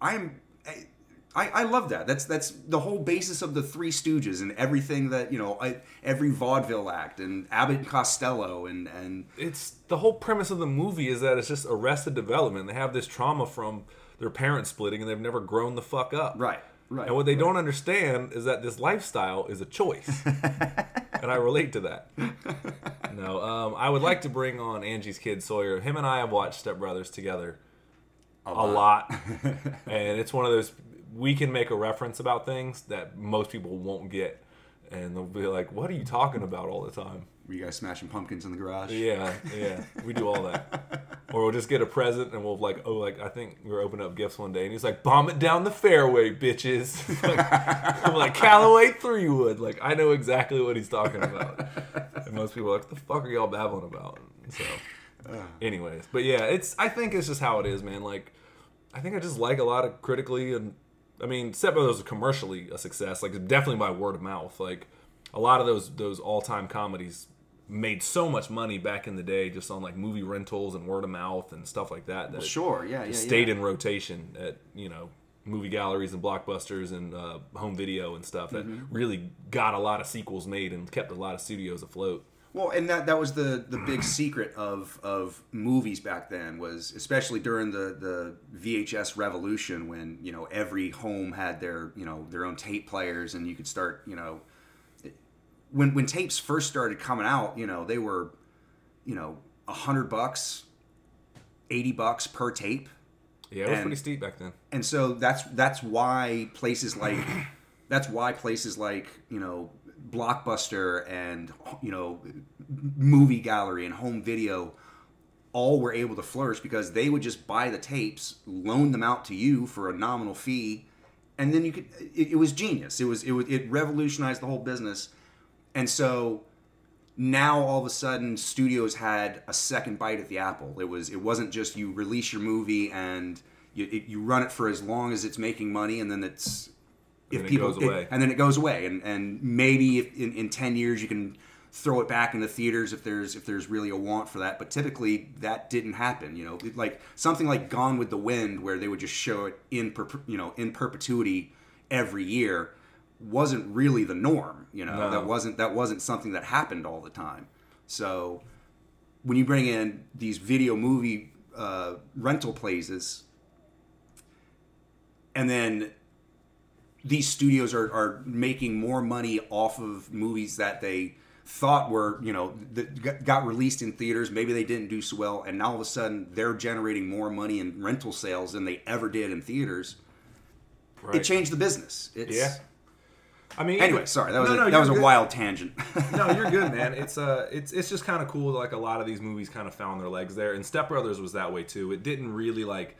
I'm. I, I love that. That's that's the whole basis of the Three Stooges and everything that you know, I, every vaudeville act and Abbott and Costello and and it's the whole premise of the movie is that it's just arrested development. They have this trauma from their parents splitting, and they've never grown the fuck up. right, right. And what they don't understand is that this lifestyle is a choice. and I relate to that. No, um, I would like to bring on Angie's kid Sawyer. Him and I have watched Step Brothers together a lot. and it's one of those we can make a reference about things that most people won't get. And they'll be like, What are you talking about all the time? Were you guys smashing pumpkins in the garage? Yeah, yeah, we do all that. Or we'll just get a present and we'll like, oh, like I think we are opening up gifts one day and he's like, bomb it down the fairway, bitches. like, I'm like Callaway three wood. Like I know exactly what he's talking about. And most people are like, the fuck are y'all babbling about? So, anyways, but yeah, it's I think it's just how it is, man. Like, I think I just like a lot of critically and I mean, Step Brothers was commercially a success, like definitely by word of mouth. Like a lot of those those all time comedies made so much money back in the day just on like movie rentals and word of mouth and stuff like that that Sure, yeah, yeah, stayed yeah. in rotation at you know movie galleries and blockbusters and uh, home video and stuff that Mm-hmm. really got a lot of sequels made and kept a lot of studios afloat. Well, and that that was the the big secret of of movies back then was especially during the the VHS revolution when you know every home had their you know their own tape players and you could start you know when when tapes first started coming out you know they were you know a hundred bucks, eighty bucks per tape. Yeah, it was And- pretty steep back then. and so that's that's why places like that's why places like you know blockbuster and you know movie gallery and home video all were able to flourish because they would just buy the tapes loan them out to you for a nominal fee and then you could it, it was genius. It was it was it revolutionized the whole business. And so now all of a sudden studios had a second bite at the apple. It was it wasn't just you release your movie and you, it, you run it for as long as it's making money and then it's if And it people goes away. and then it goes away. And and maybe if in, in 10 years you can throw it back into theaters if there's if there's really a want for that. But typically that didn't happen you know? Like something like gone with the wind where they would just show it in per, you know in perpetuity every year wasn't really the norm you know? No. that wasn't that wasn't something that happened all the time. So when you bring in these video movie uh, rental places and then these studios are, are making more money off of movies that they thought were you know that got- released in theaters maybe they didn't do so well and now all of a sudden they're generating more money in rental sales than they ever did in theaters Right. it changed the business it's Yeah. I mean, anyway sorry that was No, a, that was a wild tangent no, you're good, man. It's uh, it's it's just kind of cool. Like a lot of these movies kind of found their legs there, and Step Brothers was that way too. It didn't really like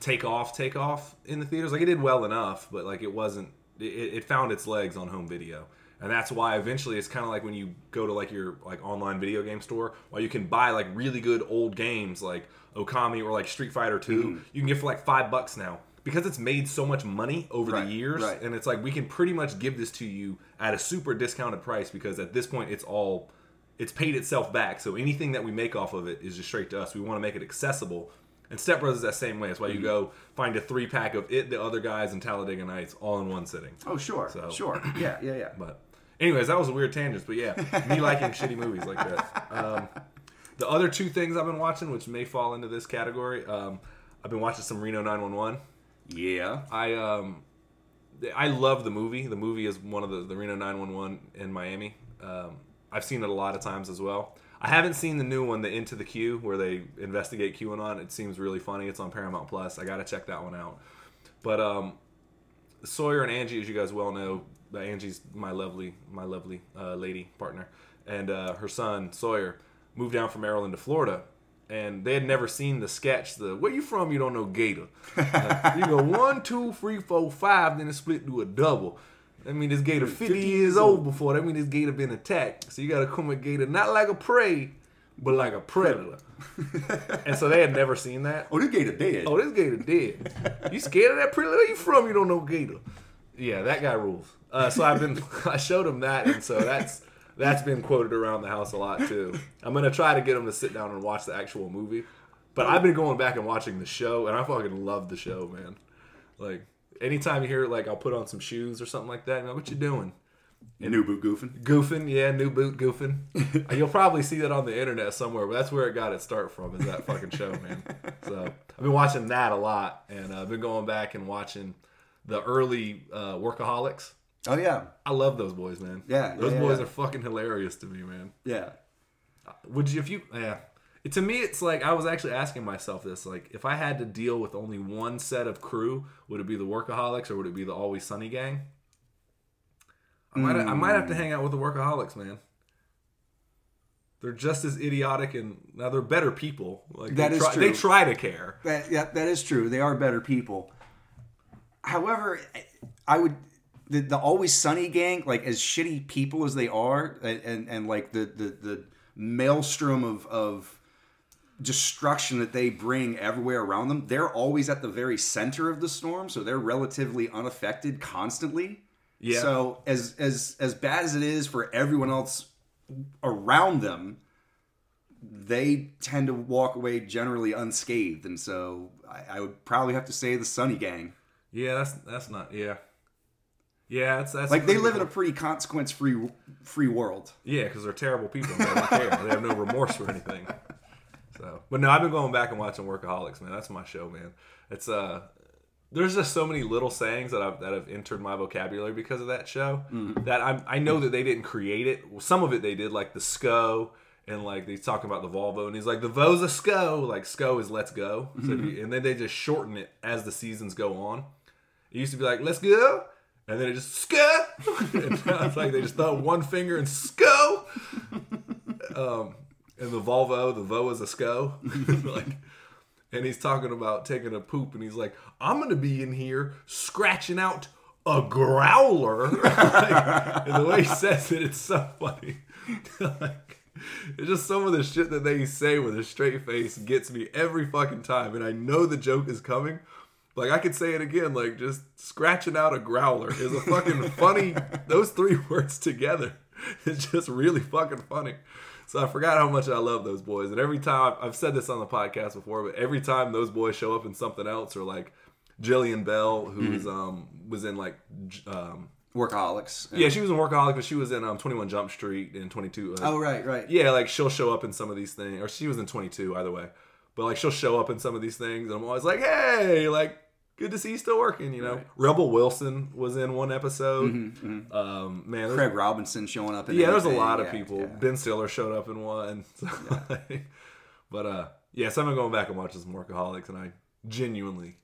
take off, take off in the theaters. Like it did well enough, but like it wasn't. It, it found its legs on home video, and that's why eventually it's kind of like when you go to like your like online video game store, while you can buy like really good old games like Okami or like Street Fighter 2 Mm-hmm. you can get for like five bucks now. Because it's made so much money over Right, the years, right. and it's like we can pretty much give this to you at a super discounted price because at this point it's all it's paid itself back. So anything that we make off of it is just straight to us. We want to make it accessible. And Step Brothers is that same way. That's why you go find a three pack of it, the other guys, and Talladega Nights all in one sitting. oh sure So- sure yeah yeah yeah But anyways, that was a weird tangent. But yeah, me liking shitty movies like that. Um, the other two things I've been watching, which may fall into this category, um, I've been watching some Reno 911. yeah I um I love the movie. The movie is one of the the Reno 911 in Miami. Um, I've seen it a lot of times as well. I haven't seen the new one, the Into the Q, where they investigate QAnon. It seems really funny. It's on Paramount Plus. I got to check that one out. But um, Sawyer and Angie, as you guys well know, uh, Angie's my lovely, my lovely uh, lady partner, and uh, her son Sawyer moved down from Maryland to Florida, and they had never seen the sketch. The where you from? You don't know Gator. Like, you go one, two, three, four, five, then it split to a double. That mean this gator 50 years old before. That mean this gator been attacked. So you gotta come at gator not like a prey, but like a predator. and so they had never seen that. Oh, this gator dead. Oh, this gator dead. You scared of that predator? Where you from? You don't know gator. Yeah, that guy rules. Uh, so I've been I showed him that, and so that's that's been quoted around the house a lot too. I'm gonna try to get him to sit down and watch the actual movie. But I've been going back and watching the show, and I fucking love the show, man. Like anytime you hear like I'll put on some shoes or something like that, and I'm like, what you doing? New boot goofing. Goofing, yeah, new boot goofing. You'll probably see that on the internet somewhere, but that's where it got its start from. Is that fucking show, man? So I've been watching that a lot, and uh, I've been going back and watching the early uh, Workaholics. Oh yeah, I love those boys, man. Yeah, those yeah, boys yeah. are fucking hilarious to me, man. yeah. Would you if you yeah. To me, it's like I was actually asking myself this: like, if I had to deal with only one set of crew, would it be the Workaholics or would it be the Always Sunny gang? I might, I might have to hmm. hang out with the Workaholics, man. They're just as idiotic, and now they're better people. Like That they is try, true. They try to care. That, yeah, that is true. They are better people. However, I would the, the always sunny gang, like as shitty people as they are, and and, and like the, the the maelstrom of of destruction that they bring everywhere around them, they're always at the very center of the storm, so they're relatively unaffected constantly. Yeah. So as as as bad as it is for everyone else around them, they tend to walk away generally unscathed, and so I, I would probably have to say the Sunny Gang. Yeah, that's that's not. Yeah, yeah, that's that's Like they live in a pretty consequence free free world. Yeah, because they're terrible people. They don't care. They have no remorse for anything. But no, I've been going back and watching Workaholics, man. That's my show, man. It's uh, there's just so many little sayings that I've that have entered my vocabulary because of that show. That I I know that they didn't create it. Well, some of it they did, like the SCO. And like he's talking about the Volvo, and he's like, "The Vo's a SCO." Like SCO is "Let's go," so if you, and then they just shorten it as the seasons go on. It used to be like, let's go. And then it just, SCO, and now it's like they just throw one finger and SCO. Um, and the Volvo, the Vo is a sko. like, and he's talking about taking a poop and he's like, I'm going to be in here scratching out a growler. Like, and the way he says it, it's so funny. like, it's just some of the shit that they say with a straight face gets me every fucking time. And I know the joke is coming. Like I could say it again, like just scratching out a growler is a fucking funny. Those three words together, it's just really fucking funny. So I forgot how much I love those boys, and every time I've said this on the podcast before, but every time those boys show up in something else, or like Jillian Bell, who's um was in like um Workaholics. yeah she was in Workaholic, but she was in um Twenty One Jump Street and Twenty Two. Uh, Oh right, right. yeah, like she'll show up in some of these things, or she was in 22 either way. But like she'll show up in some of these things, and I'm always like, hey, like good to see you still working. You know, Right. Rebel Wilson was in one episode. Um, man, Craig Robinson showing up. In yeah, there's a lot of people. yeah. Ben Stiller showed up in one. So, like, but uh, yeah, so I'm going back and watching some Workaholics, and I genuinely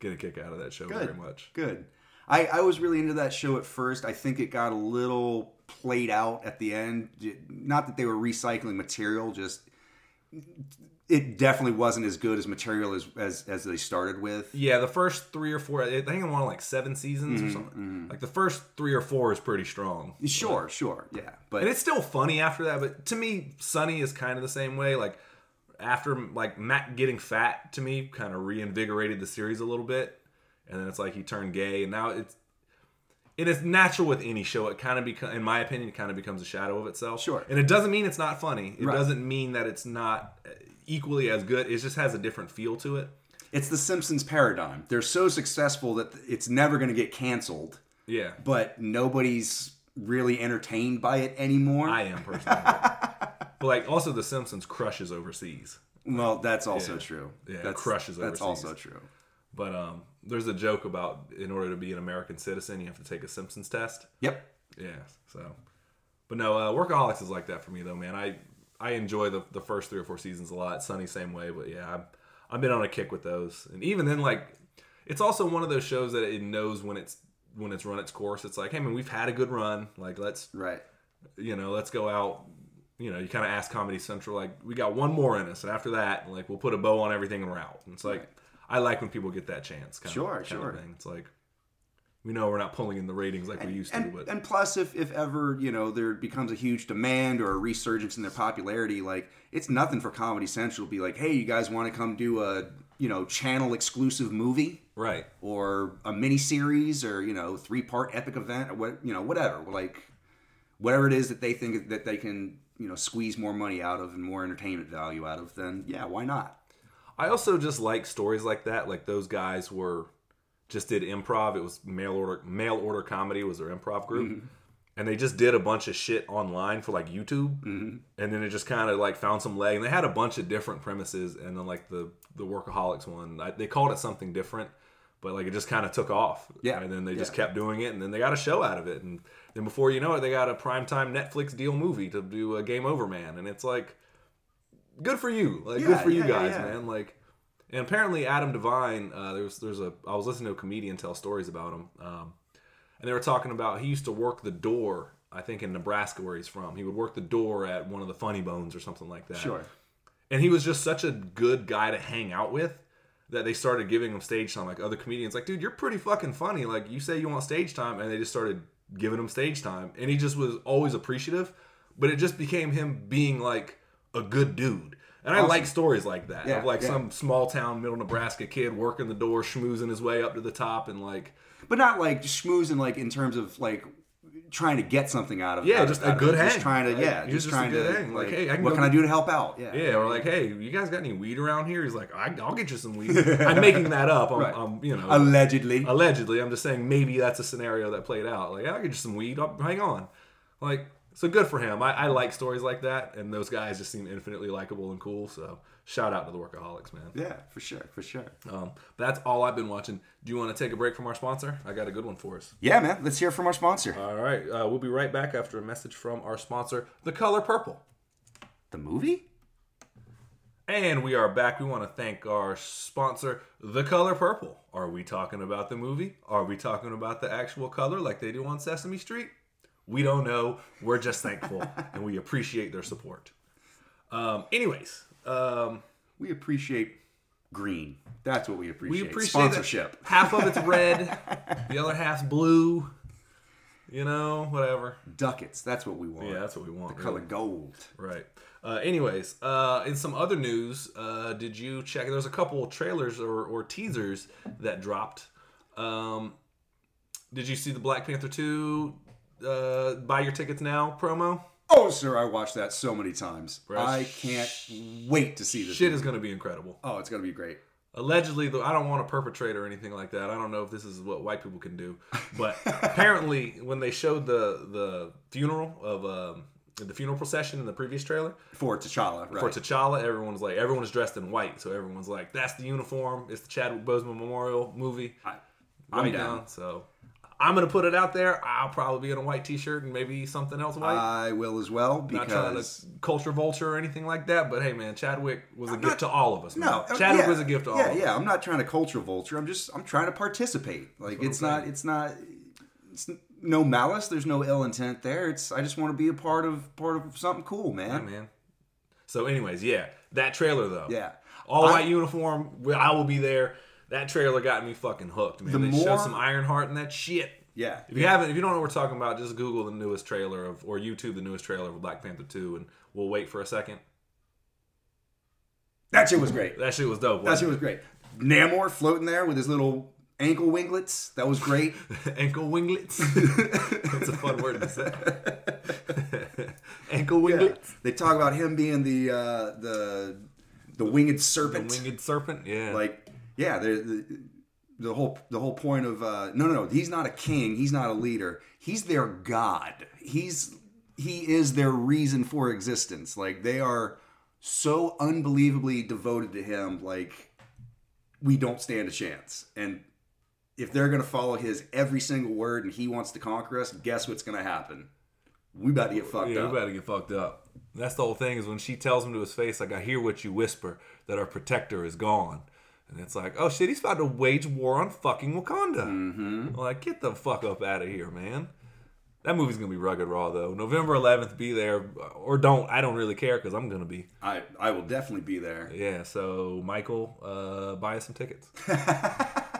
get a kick out of that show Good. very much. Good. I, I was really into that show at first. I think it got a little played out at the end. Not that they were recycling material, just it definitely wasn't as good as material as as, as they started with. Yeah, the first three or four, I think I'm on like seven seasons Mm-hmm, or something. Like the first three or four is pretty strong. Sure, sure, yeah, but and it's still funny after that but to me sunny is kind of the same way like after like matt getting fat to me kind of reinvigorated the series a little bit and then it's like he turned gay and now it's and it is natural with any show it kind of become in my opinion it kind of becomes a shadow of itself Sure. and it doesn't mean it's not funny it Right. doesn't mean that it's not equally as good it just has a different feel to it it's the Simpsons paradigm. They're so successful that it's never going to get canceled, yeah but nobody's really entertained by it anymore. i am personally but like also the simpsons crushes overseas well, that's also Yeah. true. Yeah, that's, crushes That's overseas. also true. But um, there's a joke about in order to be an American citizen, you have to take a Simpsons test. Yep. Yeah. So, but no, uh, Workaholics is like that for me though, man. I I enjoy the the first three or four seasons a lot. Sunny same way, but yeah, I'm I've been on a kick with those, and even then, like, it's also one of those shows that it knows when it's when it's run its course. It's like, hey man, we've had a good run. Like, let's Right. you know, let's go out. You know, you kind of ask Comedy Central, like, we got one more in us, and after that, like, we'll put a bow on everything and we're out. And it's like, I like when people get that chance. Kind Sure, of, sure. Of thing. It's like, we know we're not pulling in the ratings like we used and, to, but and plus if, if ever you know there becomes a huge demand or a resurgence in their popularity like it's nothing for comedy central to be like hey you guys want to come do a you know channel exclusive movie right. or a mini series or you know three part epic event or what you know whatever like whatever it is that they think that they can you know squeeze more money out of and more entertainment value out of then yeah why not I also just like stories like that. Like those guys were just did improv. It was mail order mail order comedy was their improv group. Mm-hmm. And they just did a bunch of shit online for like YouTube, mm-hmm. and then it just kind of like found some leg. And they had a bunch of different premises, and then like the the workaholics one, I, they called it something different, but like it just kind of took off. Yeah, and then they just kept doing it, and then they got a show out of it, and then before you know it, they got a primetime Netflix deal movie to do a Game Over Man, and it's like good for you. Like good Yeah, for you yeah, yeah, guys, yeah. man. Like and apparently Adam Devine, uh, there's there's a I was listening to a comedian tell stories about him. Um, and they were talking about he used to work the door, I think in Nebraska where he's from. He would work the door at one of the funny bones or something like that. sure And he was just such a good guy to hang out with that they started giving him stage time. Like other comedians, like, dude, you're pretty fucking funny. Like you say you want stage time, and they just started giving him stage time. And he just was always appreciative. But it just became him being like a good dude. And I like stories like that. Yeah, of like yeah. some small town middle Nebraska kid working the door, schmoozing his way up to the top and like but not like schmoozing like in terms of like trying to get something out of Yeah, out of- just a good it. just hang. trying to Like, yeah just just a trying good to hang. Like, like, hey, I can what can I do to help out yeah Yeah, or like, hey, you guys got any weed around here? He's like, I, I'll get you some weed. I'm making that up. I'm, Right. I'm, you know, allegedly allegedly. I'm just saying maybe that's a scenario that played out. Like, I'll get you some weed. I'll, hang on. Like, so good for him. I, I like stories like that, and those guys just seem infinitely likable and cool. So shout out to the workaholics, man. yeah for sure for sure Um, that's all I've been watching. Do you want to take a break from our sponsor? I got a good one for us. yeah man let's hear from our sponsor All right, uh, we'll be right back after a message from our sponsor, The Color Purple. the movie And we are back. We want to thank our sponsor, The Color Purple. Are we talking about the movie? Are we talking about the actual color like they do on Sesame Street? We don't know. We're just thankful and we appreciate their support. Um, anyways, um, we appreciate green that's what we appreciate. we appreciate sponsorship half of it's red, the other half's blue. You know, whatever. ducats that's what we want Yeah, that's what we want. color really. gold Right. Uh, anyways, uh, in some other news, uh, did you check? There's a couple trailers or, or teasers that dropped. Um, did you see the Black Panther 2 uh, buy your tickets now promo? oh sir i watched that so many times i can't wait to see this Shit movie. is going to be incredible. oh it's gonna be great Allegedly, though, I don't want to perpetrate or anything like that. I don't know if this is what white people can do, but apparently, when they showed the the funeral of um, the funeral procession in the previous trailer, for t'challa right for T'Challa, everyone's like everyone's dressed in white, so everyone's like, "That's the uniform." It's the Chadwick Boseman Memorial movie. I, I'm White down. so I'm gonna put it out there. I'll probably be in a white T-shirt and maybe something else white. I will as well Not trying to culture vulture or anything like that, but hey, man, Chadwick was a gift not- to all of us. No, uh, Chadwick yeah, was a gift to all. Yeah, of us. yeah. I'm not trying to culture vulture. I'm just I'm trying to participate. Like it's I'm not it's not no malice. There's no ill intent there. It's I just want to be a part of part of something cool, Yeah, man. man. So, anyways, yeah, that trailer though. Yeah. all I- white uniform. I will be there. That trailer got me fucking hooked, man. The they more- showed some Ironheart and that shit. Yeah. If you haven't, if you don't know what we're talking about, just Google the newest trailer of, or YouTube the newest trailer of Black Panther 2, and we'll wait for a second. That shit was great. That shit was dope. That shit was great. Namor floating there with his little ankle winglets. That was great. Ankle winglets. That's a fun word to say. Ankle Yeah. winglets. They talk about him being the uh, the the winged The serpent. winged serpent. Yeah. like yeah the, the the whole the whole point of uh no no no he's not a king he's not a leader he's their god he's he is their reason for existence like they are so unbelievably devoted to him like we don't stand a chance. And if they're going to follow his every single word and he wants to conquer us, guess what's going to happen? We about to get fucked Yeah, up. we about to get fucked up. That's the whole thing is when she tells him to his face, like, I hear what you whisper, that our protector is gone. And it's like, oh shit, he's about to wage war on fucking Wakanda. Mm-hmm. Like, get the fuck up out of here, man. That movie's gonna be rugged raw though. November 11th, be there or don't. I don't really care because I'm gonna be. I, I will definitely be there. Yeah. So Michael, uh, buy us some tickets.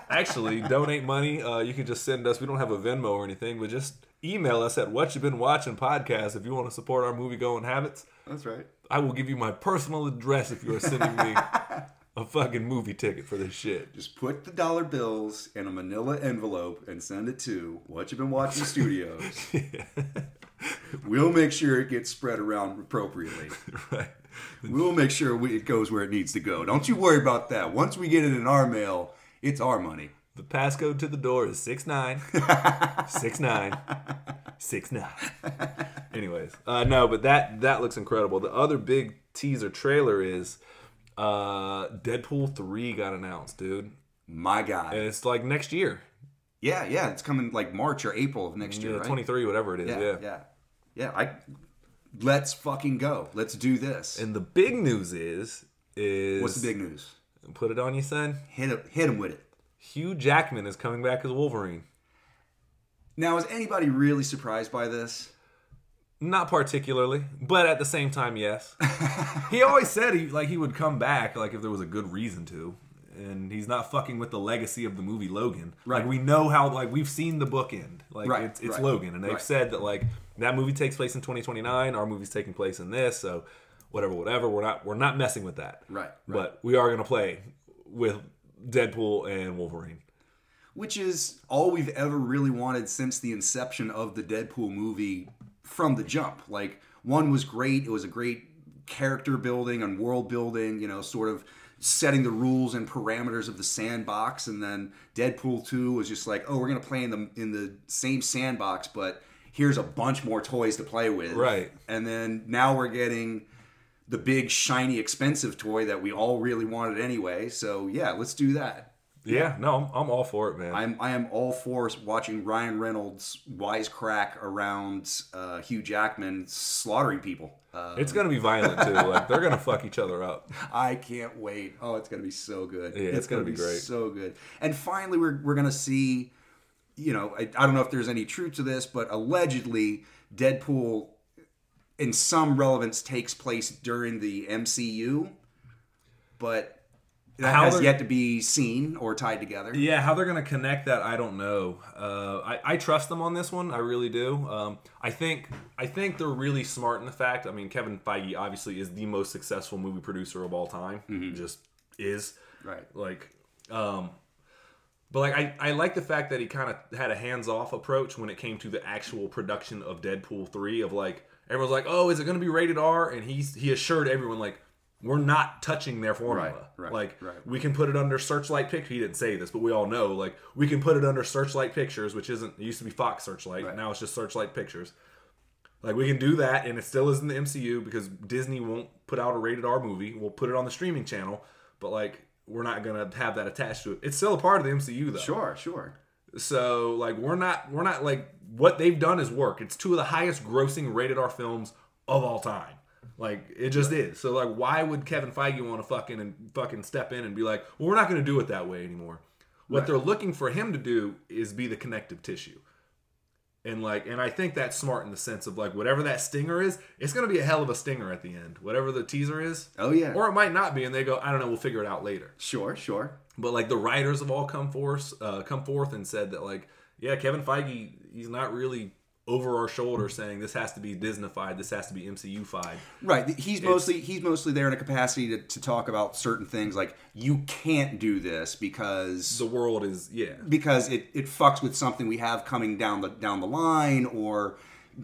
Actually, donate money. Uh, you can just send us. We don't have a Venmo or anything, but just email us at what you've been watching podcast if you want to support our movie going habits. That's right. I will give you my personal address if you are sending me a fucking movie ticket for this shit. Just put the dollar bills in a manila envelope and send it to What You've Been Watching Studios. we'll make sure it gets spread around appropriately. right. We'll make sure we, it goes where it needs to go. Don't you worry about that. Once we get it in our mail, it's our money. The passcode to the door is six nine six nine six nine. Anyways, uh, no, but that that looks incredible. The other big teaser trailer is uh, Deadpool three got announced, dude, My and God. it's like next year, Yeah, yeah. It's coming like March or April of next year, yeah, right? twenty three, whatever it is. yeah, Yeah. yeah, yeah. I let's fucking go. Let's do this. And the big news is is What's the big news? Put it on you, son. Hit him, hit him with it. Hugh Jackman is coming back as Wolverine. Now, is anybody really surprised by this? Not particularly, but at the same time, yes. he always said he like he would come back like if there was a good reason to, and he's not fucking with the legacy of the movie Logan. Right. Like we know how like we've seen the bookend. Like Right, it's, it's right, Logan, and they've right. said that like that movie takes place in 2029. Our movie's taking place in this, so whatever, whatever. We're not we're not messing with that. Right, right. But we are gonna play with Deadpool and Wolverine. Which is all we've ever really wanted since the inception of the Deadpool movie from the jump. Like, one was great, it was a great character building and world building, you know, sort of setting the rules and parameters of the sandbox and then Deadpool 2 was just like, oh, we're going to play in the in the same sandbox, but here's a bunch more toys to play with. Right. And then now we're getting the big shiny expensive toy that we all really wanted anyway. So, yeah, let's do that. Yeah, no, I'm, I'm all for it, man. I'm I am all for watching Ryan Reynolds wisecrack around uh, Hugh Jackman slaughtering people. Uh, it's gonna be violent too. Like they're gonna fuck each other up. I can't wait. Oh, it's gonna be so good. Yeah, it's gonna be great. So good. And finally, we're we're gonna see. You know, I, I don't know if there's any truth to this, but allegedly, Deadpool, in some relevance, takes place during the MCU, but that How has yet to be seen or tied together. Yeah, how they're gonna connect that, I don't know. Uh, I, I trust them on this one, I really do. Um, I think I think they're really smart in the fact. I mean, Kevin Feige obviously is the most successful movie producer of all time. Just is Right. like, um, but like I, I like the fact that he kind of had a hands off approach when it came to the actual production of Deadpool three. Of like everyone's like, oh, is it gonna be rated R? And he's he assured everyone like. We're not touching their formula. Right, right, like right. we can put it under Searchlight Pictures. He didn't say this, but we all know. Like we can put it under Searchlight Pictures, which isn't. It used to be Fox Searchlight. Now it's just Searchlight Pictures. Like we can do that, and it still isn't the MCU because Disney won't put out a rated R movie. We'll put it on the streaming channel, but like we're not gonna have that attached to it. It's still a part of the MCU though. Sure, sure. So like we're not we're not like what they've done is work. It's two of the highest grossing rated R films of all time. Like it just is. So like why would Kevin Feige want to fucking and fucking step in and be like, well, we're not going to do it that way anymore. What Right. they're looking for him to do is be the connective tissue. And like and I think that's smart in the sense of like whatever that stinger is, it's going to be a hell of a stinger at the end. Whatever the teaser is. Oh yeah. Or it might not be and they go, I don't know, we'll figure it out later. sure, sure. But like the writers have all come forth, uh, come forth and said that like, yeah, Kevin Feige, he's not really over our shoulder saying this has to be Disneyfied, this has to be MCU-fied. Right. He's mostly he's mostly there in a capacity to, to talk about certain things like you can't do this because The world is yeah, because it, it fucks with something we have coming down the down the line or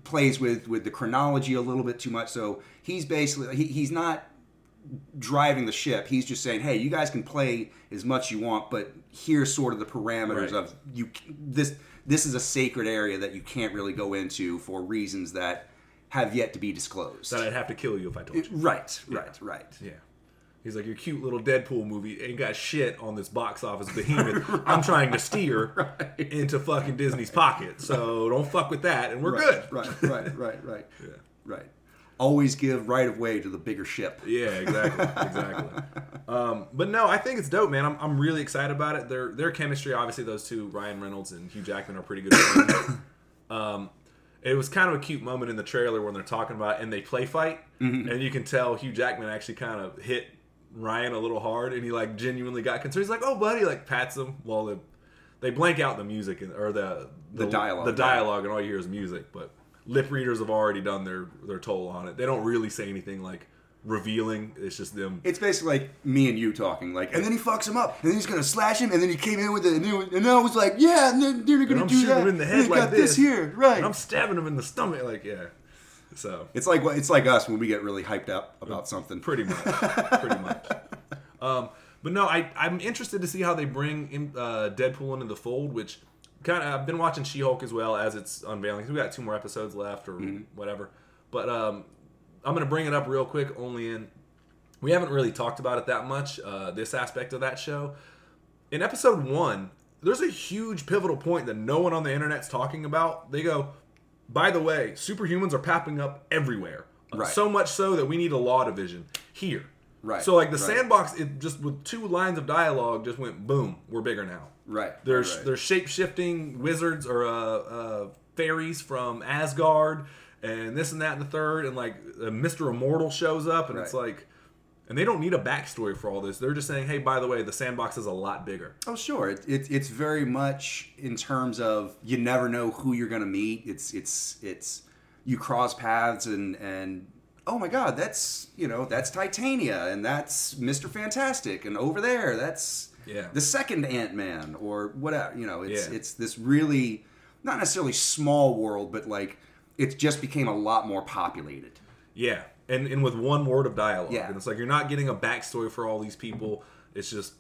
plays with with the chronology a little bit too much. So he's basically he, he's not driving the ship. He's just saying, "Hey, you guys can play as much you want, but here's sort of the parameters Right. of you this this is a sacred area that you can't really go into for reasons that have yet to be disclosed." that I'd have to kill you if I told you. Right, right, right. Yeah. He's like, your cute little Deadpool movie ain't got shit on this box office behemoth. I'm trying to steer Right. into fucking Disney's pocket, so don't fuck with that, and we're right, good. Right, right, right, right. Yeah. Right. Always give right of way to the bigger ship. Yeah, exactly, exactly. Um, but no, I think it's dope, man. I'm, I'm really excited about it. Their their chemistry, obviously, those two, Ryan Reynolds and Hugh Jackman, are pretty good. um, it was kind of a cute moment in the trailer when they're talking about it and they play fight, and you can tell Hugh Jackman actually kind of hit Ryan a little hard, and he like genuinely got concerned. He's like, "Oh, buddy," like pats him while the they blank out the music and, or the, The dialogue, the dialogue, and all you hear is music. But lip readers have already done their their toll on it. They don't really say anything like revealing. It's just them. It's basically like me and you talking, like, and then he fucks him up, and then he's gonna slash him, and then he came in with it, and, then, and then I was like, yeah, and then they're gonna I'm do shooting that. him in the and head they like got this, here, right? And I'm stabbing him in the stomach, like yeah. So It's like it's like us when we get really hyped up about something. pretty much, pretty much. Um, but no, I I'm interested to see how they bring in, uh, Deadpool into the fold, which kind of I've been watching She-Hulk as well as it's unveiling. We got two more episodes left or whatever. But um, I'm gonna bring it up real quick, only in we haven't really talked about it that much. Uh, this aspect of that show in episode one, there's a huge pivotal point that no one on the internet's talking about. They go, by the way, superhumans are popping up everywhere. Right. So much so that we need a law division here. Right, So like the right. sandbox, it just with two lines of dialogue just went boom. We're bigger now. Right. There's right, right. there's shape shifting wizards or uh, uh, fairies from Asgard and this and that and the third and like uh, Mr. Immortal shows up and it's like and they don't need a backstory for all this. They're just saying, hey, by the way, the sandbox is a lot bigger. Oh, sure. It, it, it's very much in terms of you never know who you're going to meet. It's it's it's you cross paths and and oh my God, that's you know that's Titania and that's Mister Fantastic and over there that's Yeah. the second Ant Man or whatever. You know, it's Yeah. it's this really not necessarily small world, but like it just became a lot more populated. Yeah, and and with one word of dialogue, Yeah. and it's like you're not getting a backstory for all these people. It's just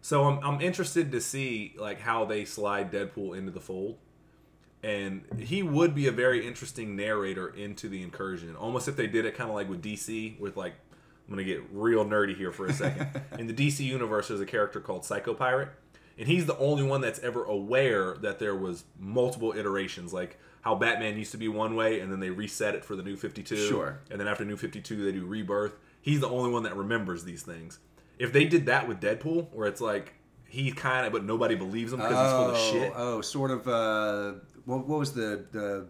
so I'm I'm interested to see like how they slide Deadpool into the fold, and he would be a very interesting narrator into the incursion. Almost if they did it kind of like with DC, with like I'm gonna get real nerdy here for a second. In the DC universe, there's a character called Psycho Pirate, and he's the only one that's ever aware that there was multiple iterations, like how Batman used to be one way, and then they reset it for the New Fifty Two. Sure. And then after New Fifty Two, they do Rebirth. He's the only one that remembers these things. If they did that with Deadpool, where it's like he kind of, but nobody believes him because he's full of shit. Oh, sort of. Uh, what, what was the, the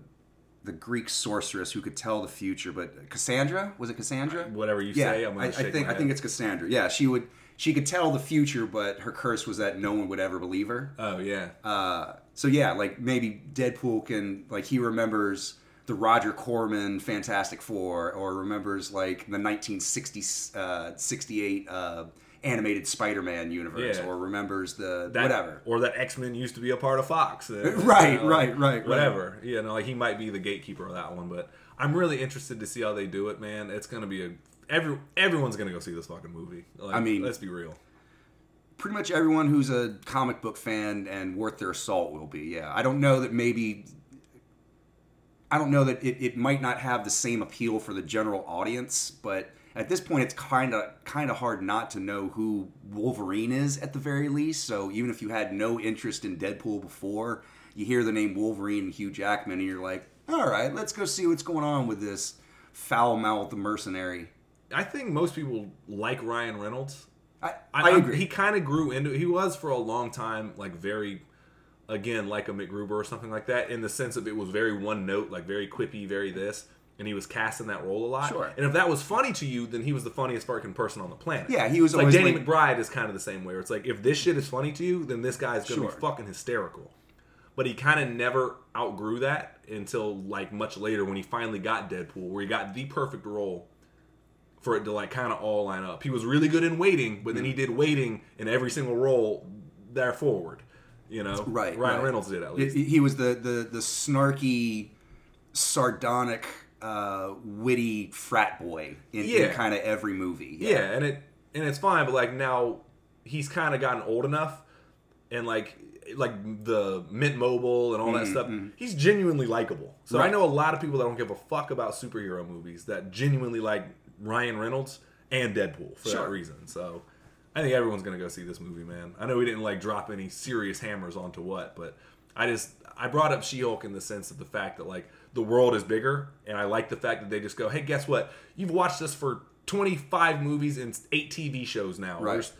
the Greek sorceress who could tell the future? But Cassandra was it Cassandra? Whatever you yeah, say, I'm gonna I, I think I think it's Cassandra. Yeah, she would. She could tell the future, but her curse was that no one would ever believe her. Oh yeah, Uh, so yeah, like maybe Deadpool can like he remembers the Roger Corman Fantastic Four, or remembers like the 1960 uh, 68 uh, animated Spider-Man universe, Yeah. or remembers the that, whatever. Or that X Men used to be a part of Fox. uh, Right, you know, right, like, right, right. Whatever. You know, like he might be the gatekeeper of that one, but I'm really interested to see how they do it, man. It's gonna be a every everyone's gonna go see this fucking movie. Like, I mean- let's be real. pretty much everyone who's a comic book fan and worth their salt will be. Yeah, I don't know that maybe. I don't know that it, it might not have the same appeal for the general audience, but at this point, it's kind of kind of hard not to know who Wolverine is at the very least. So even if you had no interest in Deadpool before, you hear the name Wolverine and Hugh Jackman, and you're like, all right, let's go see what's going on with this foul mouthed mercenary. I think most people like Ryan Reynolds. I, I, I agree. He kind of grew into. He was for a long time like very, again like a MacGruber or something like that in the sense of it was very one note, like very quippy, very this, and he was cast in that role a lot. Sure. And if that was funny to you, then he was the funniest fucking person on the planet. Yeah, he was It's like Danny like- McBride is kind of the same way. Where it's like if this shit is funny to you, then this guy's gonna Sure. be fucking hysterical. But he kind of never outgrew that until like much later when he finally got Deadpool, where he got the perfect role for it to like kind of all line up. He was really good in waiting, but then he mm-hmm. did waiting in every single role there forward. You know, Right, Ryan right. Reynolds did at least. he was the the the snarky, sardonic, uh, witty frat boy in, Yeah. kind of every movie. yeah. and it and it's fine, but like now he's kind of gotten old enough, and like like the Mint Mobile and all that stuff, he's genuinely likable. So I Mm-hmm, know a lot of people that don't give a fuck about superhero movies that genuinely like Ryan Reynolds, and Deadpool for Sure. that reason. So I think everyone's gonna go see this movie, man. I know we didn't like drop any serious hammers onto what, but I just I brought up She-Hulk in the sense of the fact that like the world is bigger, and I like the fact that they just go, hey, guess what? You've watched this for 25 movies and eight TV shows now. Right. There's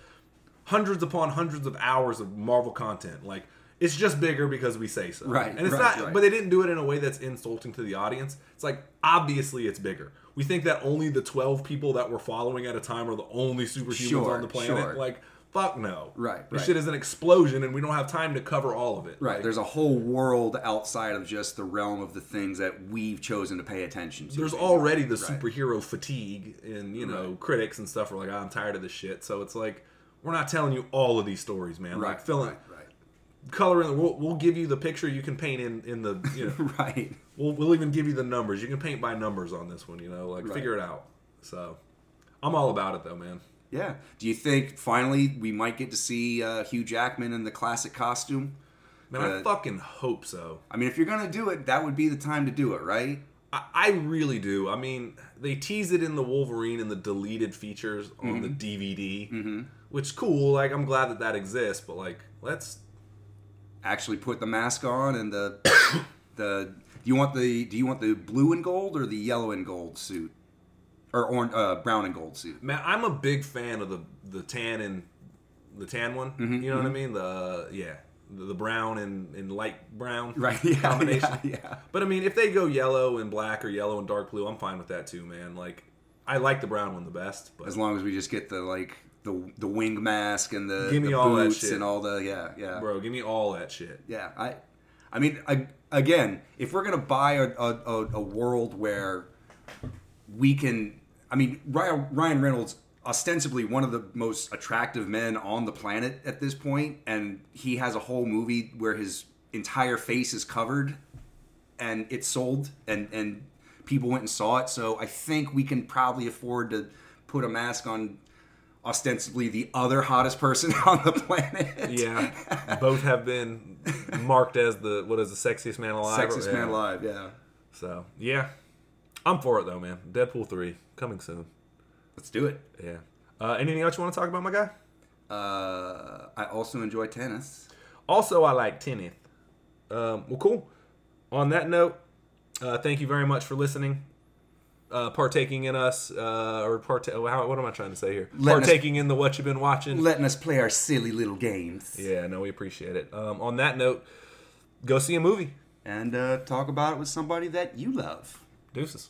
hundreds upon hundreds of hours of Marvel content. Like it's just bigger because we say so. Right, And it's right, not right. but they didn't do it in a way that's insulting to the audience. It's like obviously it's bigger. We think that only the 12 people that we're following at a time are the only superhumans Sure, on the planet. sure. Like fuck no. Right, This right. shit is an explosion and we don't have time to cover all of it. Right. Like, There's a whole world outside of just the realm of the things that we've chosen to pay attention to. there's already the Right. superhero fatigue and you know critics and stuff are like "Oh, i'm tired of this shit so it's like we're not telling you all of these stories man right. like filling right. Right. color in we'll, we'll give you the picture you can paint in in the you know Right. we'll, we'll even give you the numbers you can paint by numbers on this one you know like Right. figure it out so i'm all about it though man Yeah. Do you think finally we might get to see uh, Hugh Jackman in the classic costume? man i Uh, fucking hope so I mean, if you're gonna do it, that would be the time to do it, right? I, I really do i mean they tease it in the wolverine and the deleted features on the dvd Mm-hmm. which cool like i'm glad that that exists but like let's Actually, put the mask on and the the. Do you want the Do you want the blue and gold or the yellow and gold suit, or orange, uh, brown and gold suit? Man, I'm a big fan of the the tan and the tan one. Mm-hmm, you know what I mean? The yeah, the, the brown and, and light brown Right. Yeah. combination. Yeah. yeah. But I mean, if they go yellow and black or yellow and dark blue, I'm fine with that too, man. Like, I like the brown one the best. But As long as we just get the like the the wing mask and the, Give me the all that shit. and all the yeah yeah bro, give me all that shit. yeah. I I mean I, again, if we're gonna buy a, a, a world where we can, I mean Ryan, Reynolds ostensibly one of the most attractive men on the planet at this point, and he has a whole movie where his entire face is covered and it sold and and people went and saw it. So i think we can probably afford to put a mask on ostensibly the other hottest person on the planet. Yeah, both have been marked as the what is the sexiest man alive? sexiest Yeah. man alive yeah. So yeah, I'm for it though, man. Deadpool three coming soon. let's do it Yeah. Uh, anything else you want to talk about, my guy? uh, i also enjoy tennis Also, I like tennis. Um, well, cool. On that note, uh, thank you very much for listening, uh, partaking in us, uh, or part. How, what am I trying to say here? Letting us- partaking in the what you've been watching. letting us play our silly little games yeah, no, we appreciate it. Um, on that note, go see a movie. and uh, talk about it with somebody that you love Deuces.